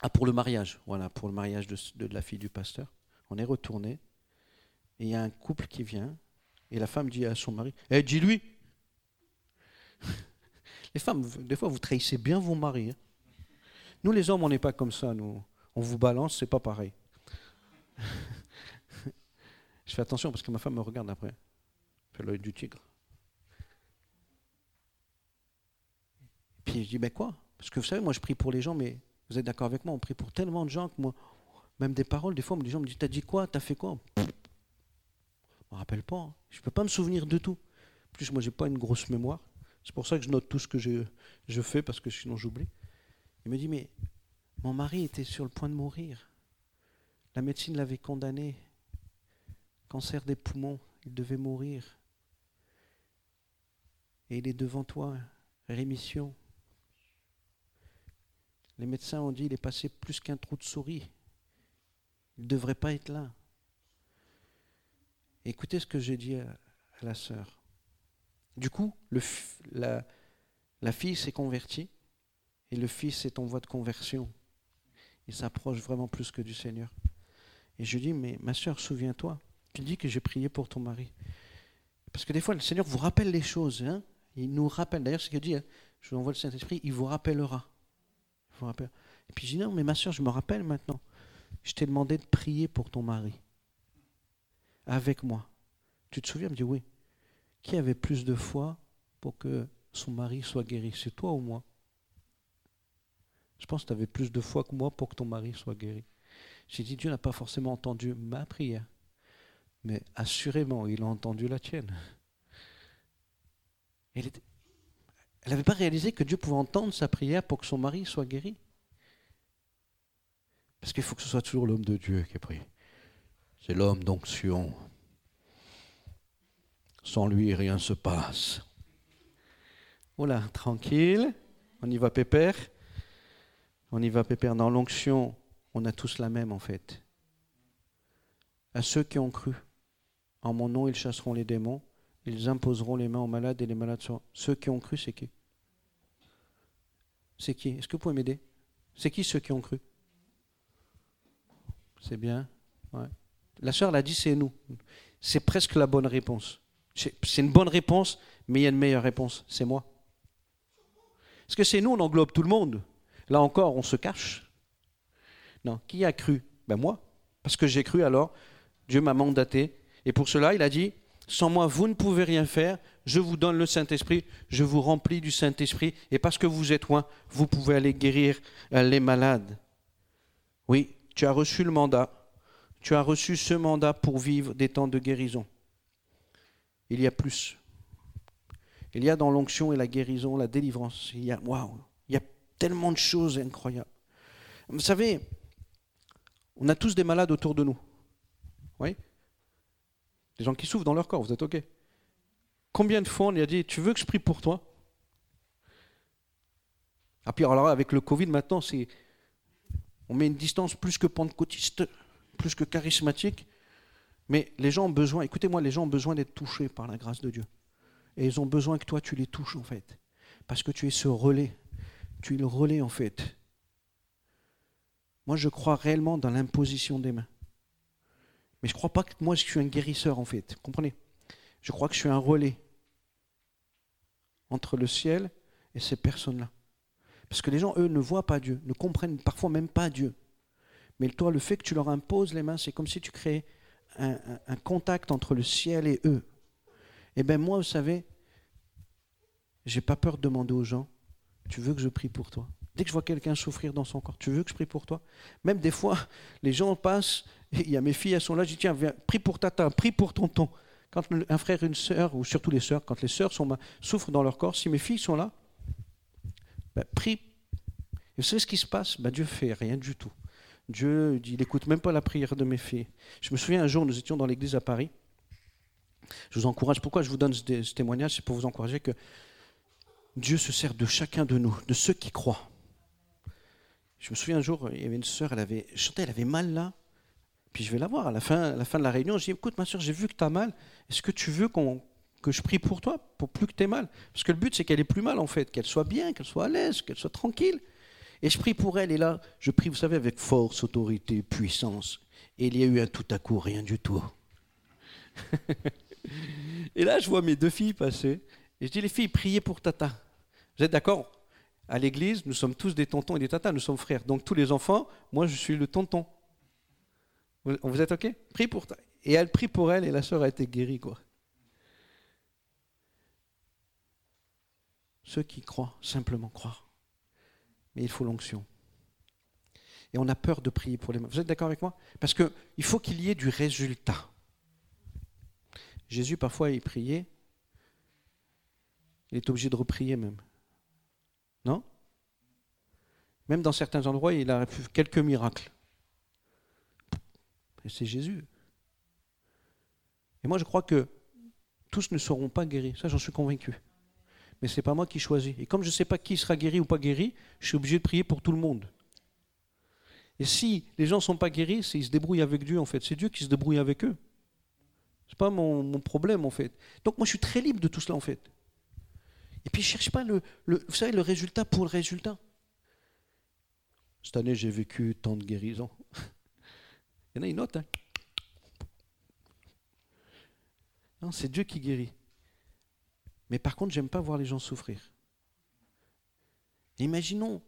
ah, pour le mariage, voilà, pour le mariage de, la fille du pasteur. On est retourné, et il y a un couple qui vient, et la femme dit à son mari Eh, dis-lui Les femmes, des fois, vous trahissez bien vos maris. Hein. Nous, les hommes, on n'est pas comme ça, nous. On vous balance, c'est pas pareil. je fais attention parce que ma femme me regarde après. fait l'œil du tigre. Puis je dis, ben quoi? Parce que vous savez, moi je prie pour les gens, mais Vous êtes d'accord avec moi On prie pour tellement de gens que moi, même des paroles, des fois, les gens me disent T'as dit quoi T'as fait quoi? Je ne me rappelle pas. Hein. Je ne peux pas me souvenir de tout. En plus, moi, j'ai pas une grosse mémoire. C'est pour ça que je note tout ce que je, je fais, parce que sinon j'oublie. Il me dit Mais mon mari était sur le point de mourir. La médecine l'avait condamné. Cancer des poumons, il devait mourir. Et il est devant toi, rémission. Les médecins ont dit il est passé plus qu'un trou de souris. Il ne devrait pas être là. Écoutez ce que j'ai dit à, la sœur. Du coup, la, fille s'est convertie et le fils est en voie de conversion. Il s'approche vraiment plus que du Seigneur. Et je dis, mais ma soeur, souviens-toi, tu dis que j'ai prié pour ton mari. Parce que des fois, le Seigneur vous rappelle les choses. Hein il nous rappelle. D'ailleurs, ce qu'il dit, hein, je vous envoie le Saint-Esprit, il vous rappellera. Et puis je dis, non, mais ma soeur, je me rappelle maintenant. Je t'ai demandé de prier pour ton mari. Avec moi. Tu te souviens? Il me dit, oui. Qui avait plus de foi pour que son mari soit guéri? C'est toi ou moi? Je pense que tu avais plus de foi que moi pour que ton mari soit guéri. J'ai dit, Dieu n'a pas forcément entendu ma prière, mais assurément, il a entendu la tienne. Elle n'avait pas réalisé que Dieu pouvait entendre sa prière pour que son mari soit guéri. Parce qu'il faut que ce soit toujours l'homme de Dieu qui prie. C'est l'homme d'onction. Sans lui, rien ne se passe. Voilà, tranquille. On y va pépère. On y va pépère. Dans l'onction, on a tous la même en fait. À ceux qui ont cru, en mon nom ils chasseront les démons, ils imposeront les mains aux malades et les malades seront. Ceux qui ont cru, c'est qui? C'est qui? Est-ce que vous pouvez m'aider? C'est qui ceux qui ont cru? C'est bien. La sœur l'a dit, c'est nous. C'est presque la bonne réponse. C'est une bonne réponse, mais il y a une meilleure réponse, c'est moi. Est-ce que c'est nous, on englobe tout le monde. Là encore, on se cache. Non, qui a cru? Ben moi. Parce que j'ai cru alors, Dieu m'a mandaté. Et pour cela, il a dit, sans moi, vous ne pouvez rien faire. Je vous donne le Saint-Esprit, je vous remplis du Saint-Esprit. Et parce que vous êtes loin, vous pouvez aller guérir euh, les malades. Oui, tu as reçu le mandat. Tu as reçu ce mandat pour vivre des temps de guérison. Il y a plus. Il y a dans l'onction et la guérison, la délivrance. Il y a, il y a tellement de choses incroyables. Vous savez, on a tous des malades autour de nous. Oui Des gens qui souffrent dans leur corps, vous êtes OK Combien de fois on lui a dit Tu veux que je prie pour toi? Ah, puis alors avec le Covid maintenant, c'est. On met une distance plus que pentecôtiste, plus que charismatique. Mais les gens ont besoin, écoutez-moi, les gens ont besoin d'être touchés par la grâce de Dieu. Et ils ont besoin que toi, tu les touches, en fait. Parce que tu es ce relais. Tu es le relais, en fait. Moi, je crois réellement dans l'imposition des mains. Mais je ne crois pas que moi, je suis un guérisseur, en fait. comprenez? Je crois que je suis un relais entre le ciel et ces personnes-là. Parce que les gens, eux, ne voient pas Dieu, ne comprennent parfois même pas Dieu. Mais toi, le fait que tu leur imposes les mains, c'est comme si tu créais un, contact entre le ciel et eux. Eh bien moi, vous savez, j'ai pas peur de demander aux gens, tu veux que je prie pour toi? Dès que je vois quelqu'un souffrir dans son corps, tu veux que je prie pour toi? Même des fois, les gens passent, il y a mes filles, elles sont là, je dis tiens, viens, prie pour tata, prie pour tonton. Quand un frère, une sœur, ou surtout les sœurs, quand les sœurs sont, souffrent dans leur corps, si mes filles sont là, ben, prie. Et vous savez ce qui se passe ben, Dieu fait rien du tout. Dieu, il n'écoute même pas la prière de mes filles. Je me souviens un jour, nous étions dans l'église à Paris. Je vous encourage, pourquoi je vous donne ce témoignage? C'est pour vous encourager que Dieu se sert de chacun de nous, de ceux qui croient. Je me souviens un jour, il y avait une sœur, elle avait chanté, elle avait mal là. Puis je vais la voir à la fin, de la réunion. Je dis Écoute, ma soeur, j'ai vu que tu as mal. Est-ce que tu veux que je prie pour toi, pour plus que tu aies mal? Parce que le but, c'est qu'elle ait plus mal, en fait, qu'elle soit bien, qu'elle soit à l'aise, qu'elle soit tranquille. Et je prie pour elle. Et là, je prie, vous savez, avec force, autorité, puissance. Et il y a eu un tout à coup, rien du tout. et là, je vois mes deux filles passer. Et je dis Les filles, priez pour Tata. Vous êtes d'accord? À l'église, nous sommes tous des tontons et des tatas, nous sommes frères. Donc tous les enfants, moi je suis le tonton. Vous êtes OK? Prie pour ta... Et elle prie pour elle et la sœur a été guérie. Quoi. Ceux qui croient, simplement croient. Mais il faut l'onction. Et on a peur de prier pour les malades. Vous êtes d'accord avec moi? Parce qu'il faut qu'il y ait du résultat. Jésus, parfois, il priait. Il est obligé de reprier même. Non Même dans certains endroits, il a fait quelques miracles. Et c'est Jésus. Et moi, je crois que tous ne seront pas guéris. Ça, j'en suis convaincu. Mais ce n'est pas moi qui choisis. Et comme je ne sais pas qui sera guéri ou pas guéri, je suis obligé de prier pour tout le monde. Et si les gens ne sont pas guéris, c'est ils se débrouillent avec Dieu, en fait. C'est Dieu qui se débrouille avec eux. Ce n'est pas mon, problème, en fait. Donc moi, je suis très libre de tout cela, en fait. Et puis, je ne cherche pas le, vous savez, le résultat pour le résultat. Cette année, j'ai vécu tant de guérisons. Il y en a une autre. Hein. Non, c'est Dieu qui guérit. Mais par contre, j'aime pas voir les gens souffrir. Imaginons,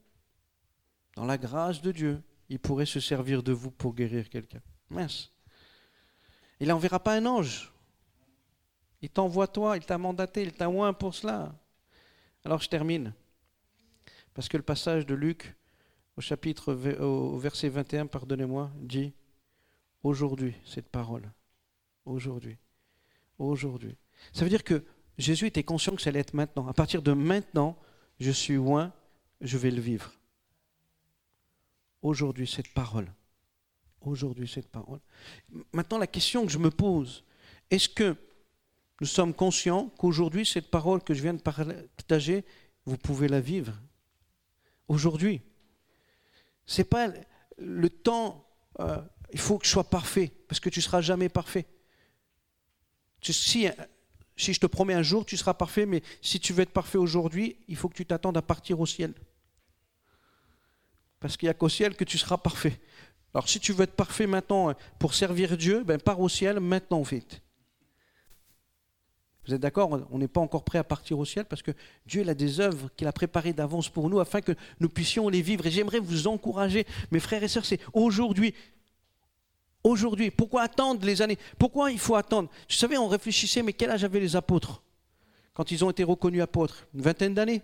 dans la grâce de Dieu, il pourrait se servir de vous pour guérir quelqu'un. Mince. Il n'enverra pas un ange. Il t'envoie toi, il t'a mandaté, il t'a oint pour cela. Alors je termine. Parce que le passage de Luc au chapitre au verset 21, pardonnez-moi, dit aujourd'hui cette parole. Aujourd'hui. Aujourd'hui. Ça veut dire que Jésus était conscient que ça allait être maintenant. À partir de maintenant, je suis loin, je vais le vivre. Aujourd'hui, cette parole. Aujourd'hui, cette parole. Maintenant, la question que je me pose, est-ce que nous sommes conscients qu'aujourd'hui, cette parole que je viens de partager, vous pouvez la vivre Aujourd'hui. Ce n'est pas le temps, euh, il faut que je sois parfait, parce que tu ne seras jamais parfait. Si si je te promets un jour, tu seras parfait, mais si tu veux être parfait aujourd'hui, il faut que tu t'attendes à partir au ciel. Parce qu'il n'y a qu'au ciel que tu seras parfait. Alors si tu veux être parfait maintenant pour servir Dieu, ben pars au ciel maintenant vite. Vous êtes d'accord? On n'est pas encore prêt à partir au ciel parce que Dieu a des œuvres qu'il a préparées d'avance pour nous afin que nous puissions les vivre. Et j'aimerais vous encourager, mes frères et sœurs, c'est aujourd'hui. Aujourd'hui, pourquoi attendre les années? Pourquoi il faut attendre? Vous savez, on réfléchissait, mais quel âge avaient les apôtres? Quand ils ont été reconnus apôtres Une vingtaine d'années.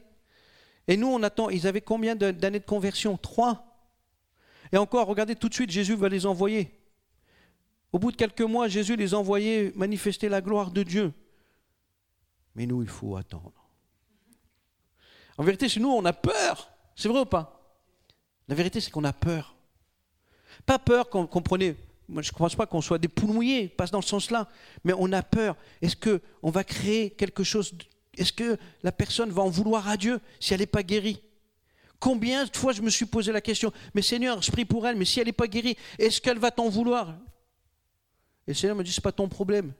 Et nous, on attend, ils avaient combien d'années de conversion? Trois. Et encore, regardez tout de suite, Jésus va les envoyer. Au bout de quelques mois, Jésus les envoyait manifester la gloire de Dieu. Mais nous, il faut attendre. En vérité, chez nous, on a peur. C'est vrai ou pas? La vérité, c'est qu'on a peur. Pas peur qu'on comprenait moi, je ne pense pas qu'on soit des poules mouillées, pas dans le sens-là, mais on a peur. Est-ce qu'on va créer quelque chose Est-ce que la personne va en vouloir à Dieu si elle n'est pas guérie? Combien de fois je me suis posé la question, mais Seigneur, je prie pour elle, mais si elle n'est pas guérie, est-ce qu'elle va t'en vouloir? Et le Seigneur me dit, ce n'est pas ton problème.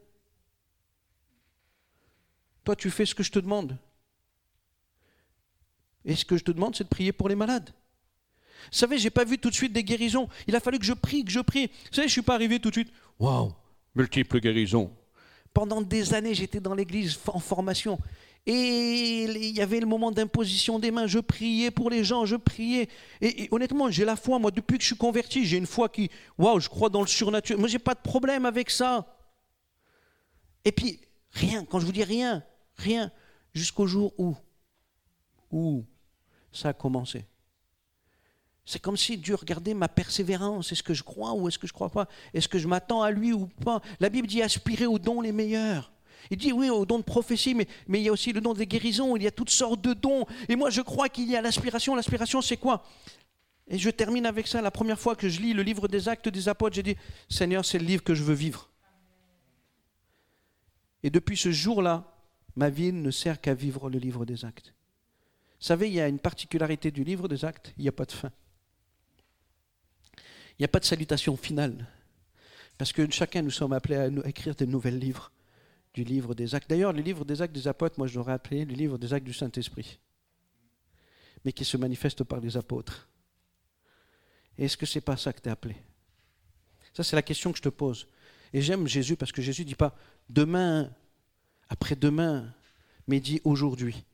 Toi, tu fais ce que je te demande. Et ce que je te demande, c'est de prier pour les malades. Vous savez, j'ai pas vu tout de suite des guérisons. Il a fallu que je prie, que je prie. Vous savez, je suis pas arrivé tout de suite. Waouh, multiples guérisons. Pendant des années, j'étais dans l'église en formation. Et il y avait le moment d'imposition des mains. Je priais pour les gens, je priais. Et, honnêtement, j'ai la foi, moi, depuis que je suis converti, j'ai une foi qui, waouh, je crois dans le surnaturel. Moi, j'ai pas de problème avec ça. Et puis, rien, quand je vous dis rien, rien, jusqu'au jour où, où ça a commencé. C'est comme si Dieu regardait ma persévérance. Est-ce que je crois ou est-ce que je ne crois pas? Est-ce que je m'attends à lui ou pas? La Bible dit aspirer aux dons les meilleurs. Il dit oui, aux dons de prophétie, mais, mais il y a aussi le don des guérisons, il y a toutes sortes de dons. Et moi, je crois qu'il y a l'aspiration. L'aspiration, c'est quoi? Et je termine avec ça. La première fois que je lis le livre des actes des apôtres, j'ai dit, Seigneur, c'est le livre que je veux vivre. Et depuis ce jour-là, ma vie ne sert qu'à vivre le livre des actes. Vous savez, il y a une particularité du livre des actes, il n'y a pas de fin. Il n'y a pas de salutation finale. Parce que chacun, nous sommes appelés à écrire des nouvelles livres du livre des actes. D'ailleurs, le livre des actes des apôtres, moi je l'aurais appelé le livre des actes du Saint-Esprit, mais qui se manifeste par les apôtres. Est-ce que ce n'est pas ça que tu es appelé? Ça, c'est la question que je te pose. Et j'aime Jésus parce que Jésus ne dit pas demain, après-demain, mais dit aujourd'hui.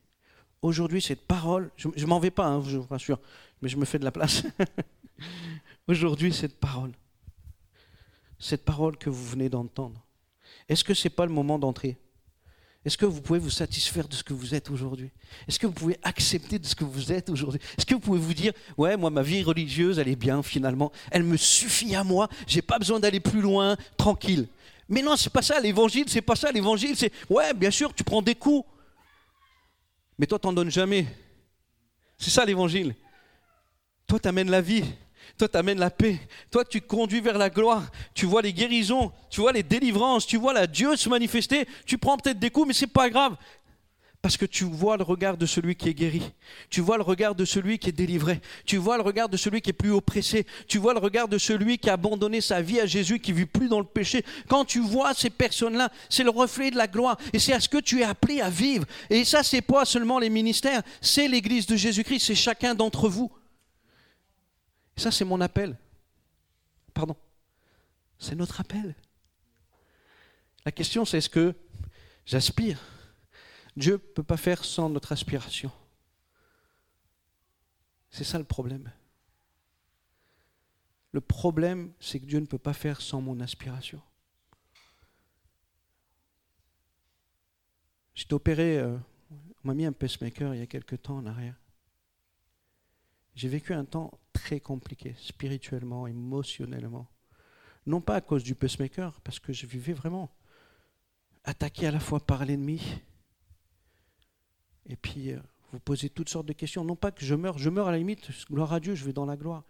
Aujourd'hui, cette parole, je ne m'en vais pas, hein, je vous rassure, mais je me fais de la place. aujourd'hui cette parole Cette parole que vous venez d'entendre. Est-ce que ce n'est pas le moment d'entrer? Est-ce que vous pouvez vous satisfaire de ce que vous êtes aujourd'hui? Est-ce que vous pouvez accepter de ce que vous êtes aujourd'hui? Est-ce que vous pouvez vous dire, ouais, moi, ma vie religieuse, elle est bien finalement, elle me suffit à moi, j'ai pas besoin d'aller plus loin, tranquille. Mais non, c'est pas ça, l'évangile, c'est pas ça, l'évangile, c'est, ouais, bien sûr, tu prends des coups, mais toi, t'en donnes jamais. C'est ça l'évangile. Toi, tu amènes la vie. Toi, tu amènes la paix. Toi, tu conduis vers la gloire. Tu vois les guérisons, tu vois les délivrances, tu vois la Dieu se manifester. Tu prends peut-être des coups, mais c'est pas grave. Parce que tu vois le regard de celui qui est guéri. Tu vois le regard de celui qui est délivré. Tu vois le regard de celui qui est plus oppressé. Tu vois le regard de celui qui a abandonné sa vie à Jésus, qui vit plus dans le péché. Quand tu vois ces personnes-là, c'est le reflet de la gloire. Et c'est à ce que tu es appelé à vivre. Et ça, c'est pas seulement les ministères, c'est l'Église de Jésus-Christ, c'est chacun d'entre vous. Et ça, c'est mon appel. Pardon. C'est notre appel. La question, c'est est-ce que j'aspire Dieu ne peut pas faire sans notre aspiration. C'est ça le problème. Le problème, c'est que Dieu ne peut pas faire sans mon aspiration. J'étais opéré, euh, on m'a mis un pacemaker il y a quelques temps en arrière. J'ai vécu un temps très compliqué, spirituellement, émotionnellement. Non pas à cause du pacemaker, parce que je vivais vraiment attaqué à la fois par l'ennemi, et puis, euh, vous posez toutes sortes de questions. Non pas que je meurs, je meurs à la limite, gloire à Dieu, je vais dans la gloire.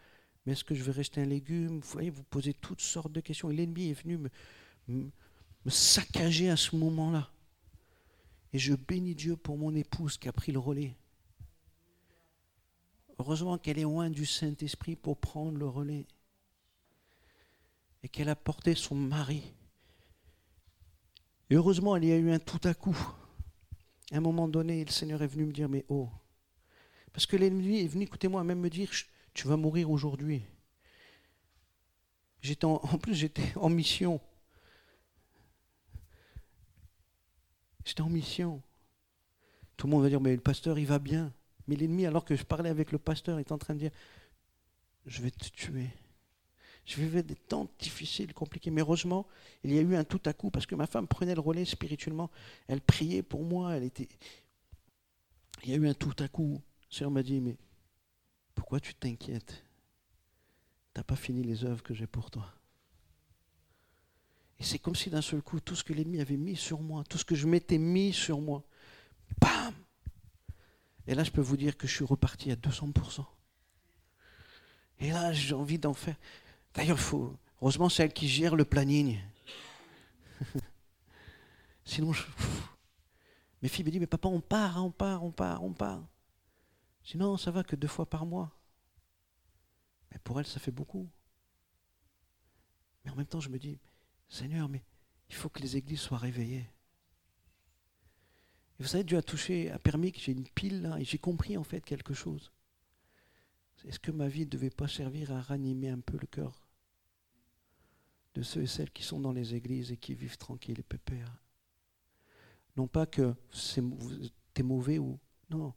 Mais est-ce que je vais rester un légume? Vous voyez, vous posez toutes sortes de questions. Et l'ennemi est venu me, me saccager à ce moment-là. Et je bénis Dieu pour mon épouse qui a pris le relais. Heureusement qu'elle est loin du Saint-Esprit pour prendre le relais. Et qu'elle a porté son mari. Et heureusement, il y a eu un tout à coup. À un moment donné, le Seigneur est venu me dire, mais oh, parce que l'ennemi est venu, écoutez-moi, même me dire, tu vas mourir aujourd'hui. J'étais en, plus, j'étais en mission. J'étais en mission. Tout le monde va dire, mais le pasteur, il va bien. Mais l'ennemi, alors que je parlais avec le pasteur, est en train de dire, je vais te tuer. Je vivais des temps difficiles, compliqués. Mais heureusement, il y a eu un tout à coup, parce que ma femme prenait le relais spirituellement. Elle priait pour moi. Elle était... Il y a eu un tout à coup. Seigneur m'a dit, mais pourquoi tu t'inquiètes? Tu n'as pas fini les œuvres que j'ai pour toi. Et c'est comme si d'un seul coup, tout ce que l'ennemi avait mis sur moi, tout ce que je m'étais mis sur moi, bam Et là, je peux vous dire que je suis reparti à 200%. Et là, j'ai envie d'en faire. D'ailleurs, faut, heureusement, c'est elle qui gère le planning. Sinon, je, mes filles me disent, mais papa, on part, hein, on part, on part, on part. Sinon, ça va que deux fois par mois. Mais pour elle, ça fait beaucoup. Mais en même temps, je me dis, Seigneur, mais il faut que les églises soient réveillées. Et vous savez, Dieu a touché, a permis que j'ai une pile là, et j'ai compris en fait quelque chose. Est-ce que ma vie ne devait pas servir à ranimer un peu le cœur de ceux et celles qui sont dans les églises et qui vivent tranquilles et pépères. Non pas que c'est mauvais ou. Non.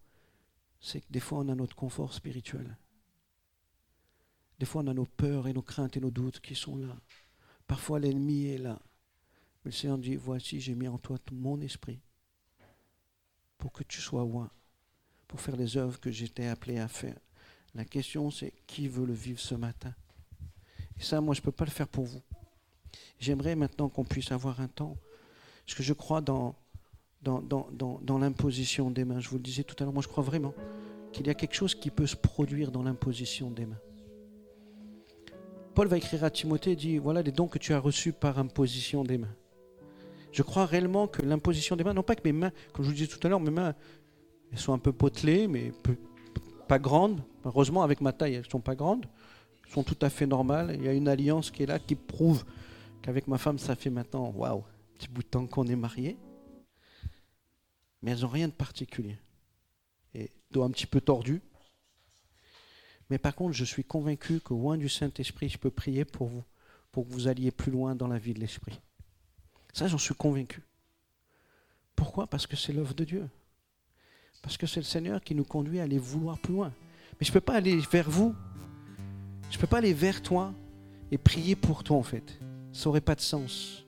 C'est que des fois on a notre confort spirituel. Des fois on a nos peurs et nos craintes et nos doutes qui sont là. Parfois l'ennemi est là. Mais le Seigneur dit Voici, j'ai mis en toi tout mon esprit pour que tu sois loin, pour faire les œuvres que j'étais appelé à faire. La question c'est qui veut le vivre ce matin? Et ça, moi, je ne peux pas le faire pour vous. J'aimerais maintenant qu'on puisse avoir un temps, parce que je crois dans, dans, dans, dans, l'imposition des mains. Je vous le disais tout à l'heure, moi je crois vraiment qu'il y a quelque chose qui peut se produire dans l'imposition des mains. Paul va écrire à Timothée et dit, voilà les dons que tu as reçus par imposition des mains. Je crois réellement que l'imposition des mains, non pas que mes mains, comme je vous disais tout à l'heure, mes mains, elles sont un peu potelées, mais pas grandes. Heureusement, avec ma taille, elles ne sont pas grandes. Elles sont tout à fait normales. Il y a une alliance qui est là, qui prouve avec ma femme, ça fait maintenant, waouh, petit bout de temps qu'on est mariés. Mais elles n'ont rien de particulier. Et dos un petit peu tordu. Mais par contre, je suis convaincu qu'au loin du Saint-Esprit, je peux prier pour vous, pour que vous alliez plus loin dans la vie de l'Esprit. Ça, j'en suis convaincu. Pourquoi? Parce que c'est l'œuvre de Dieu. Parce que c'est le Seigneur qui nous conduit à aller vouloir plus loin. Mais je ne peux pas aller vers vous. Je ne peux pas aller vers toi et prier pour toi, en fait ça n'aurait pas de sens.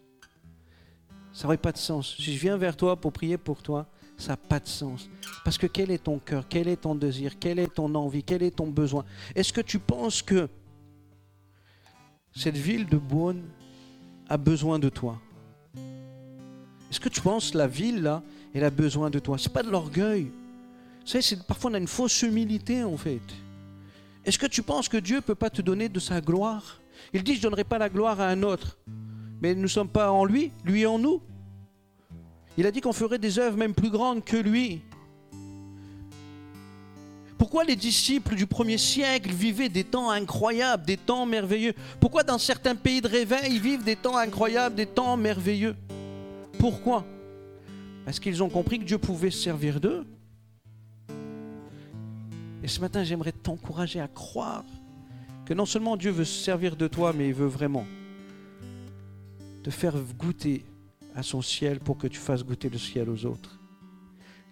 Ça n'aurait pas de sens. Si je viens vers toi pour prier pour toi, ça n'a pas de sens. Parce que quel est ton cœur? Quel est ton désir? Quelle est ton envie? Quel est ton besoin? Est-ce que tu penses que cette ville de Beaune a besoin de toi? Est-ce que tu penses que la ville, là, elle a besoin de toi? C'est pas de l'orgueil. Vous savez, parfois on a une fausse humilité, en fait. Est-ce que tu penses que Dieu ne peut pas te donner de sa gloire? Il dit, je ne donnerai pas la gloire à un autre. Mais nous ne sommes pas en lui, lui en nous. Il a dit qu'on ferait des œuvres même plus grandes que lui. Pourquoi les disciples du premier siècle vivaient des temps incroyables, des temps merveilleux? Pourquoi dans certains pays de réveil, ils vivent des temps incroyables, des temps merveilleux? Pourquoi? Parce qu'ils ont compris que Dieu pouvait se servir d'eux. Et ce matin, j'aimerais t'encourager à croire que non seulement Dieu veut se servir de toi, mais il veut vraiment te faire goûter à son ciel pour que tu fasses goûter le ciel aux autres.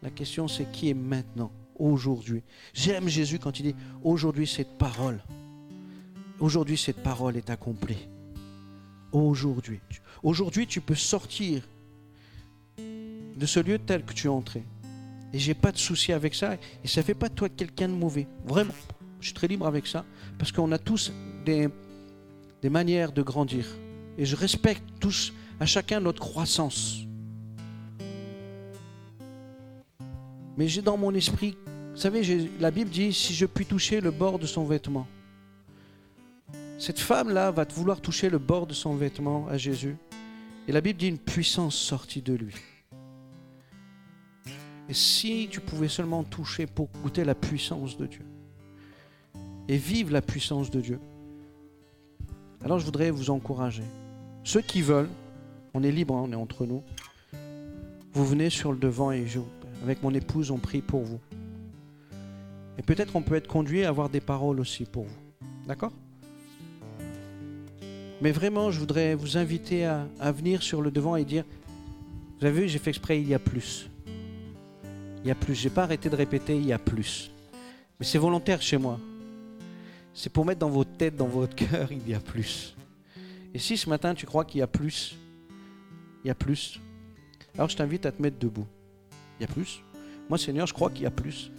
La question c'est qui est maintenant, aujourd'hui? J'aime Jésus quand il dit aujourd'hui cette parole. Aujourd'hui cette parole est accomplie. Aujourd'hui. Aujourd'hui tu peux sortir de ce lieu tel que tu es entré. Et j'ai pas de souci avec ça. Et ça fait pas de toi quelqu'un de mauvais. Vraiment. Je suis très libre avec ça. Parce qu'on a tous des, manières de grandir. Et je respecte tous à chacun notre croissance. Mais j'ai dans mon esprit, vous savez, la Bible dit, si je puis toucher le bord de son vêtement. Cette femme-là va vouloir toucher le bord de son vêtement à Jésus. Et la Bible dit une puissance sortie de lui. Et si tu pouvais seulement toucher pour goûter la puissance de Dieu et vivre la puissance de Dieu, alors je voudrais vous encourager. Ceux qui veulent, on est libre, hein, on est entre nous. Vous venez sur le devant et je, avec mon épouse, on prie pour vous. Et peut-être on peut être conduit à avoir des paroles aussi pour vous. D'accord? Mais vraiment, je voudrais vous inviter à, à venir sur le devant et dire, vous avez vu, j'ai fait exprès, il y a plus. Il y a plus. Je n'ai pas arrêté de répéter, il y a plus. Mais c'est volontaire chez moi. C'est pour mettre dans votre tête, dans votre cœur, il y a plus. Et si ce matin tu crois qu'il y a plus, il y a plus. Alors je t'invite à te mettre debout. Il y a plus. Moi Seigneur, je crois qu'il y a plus.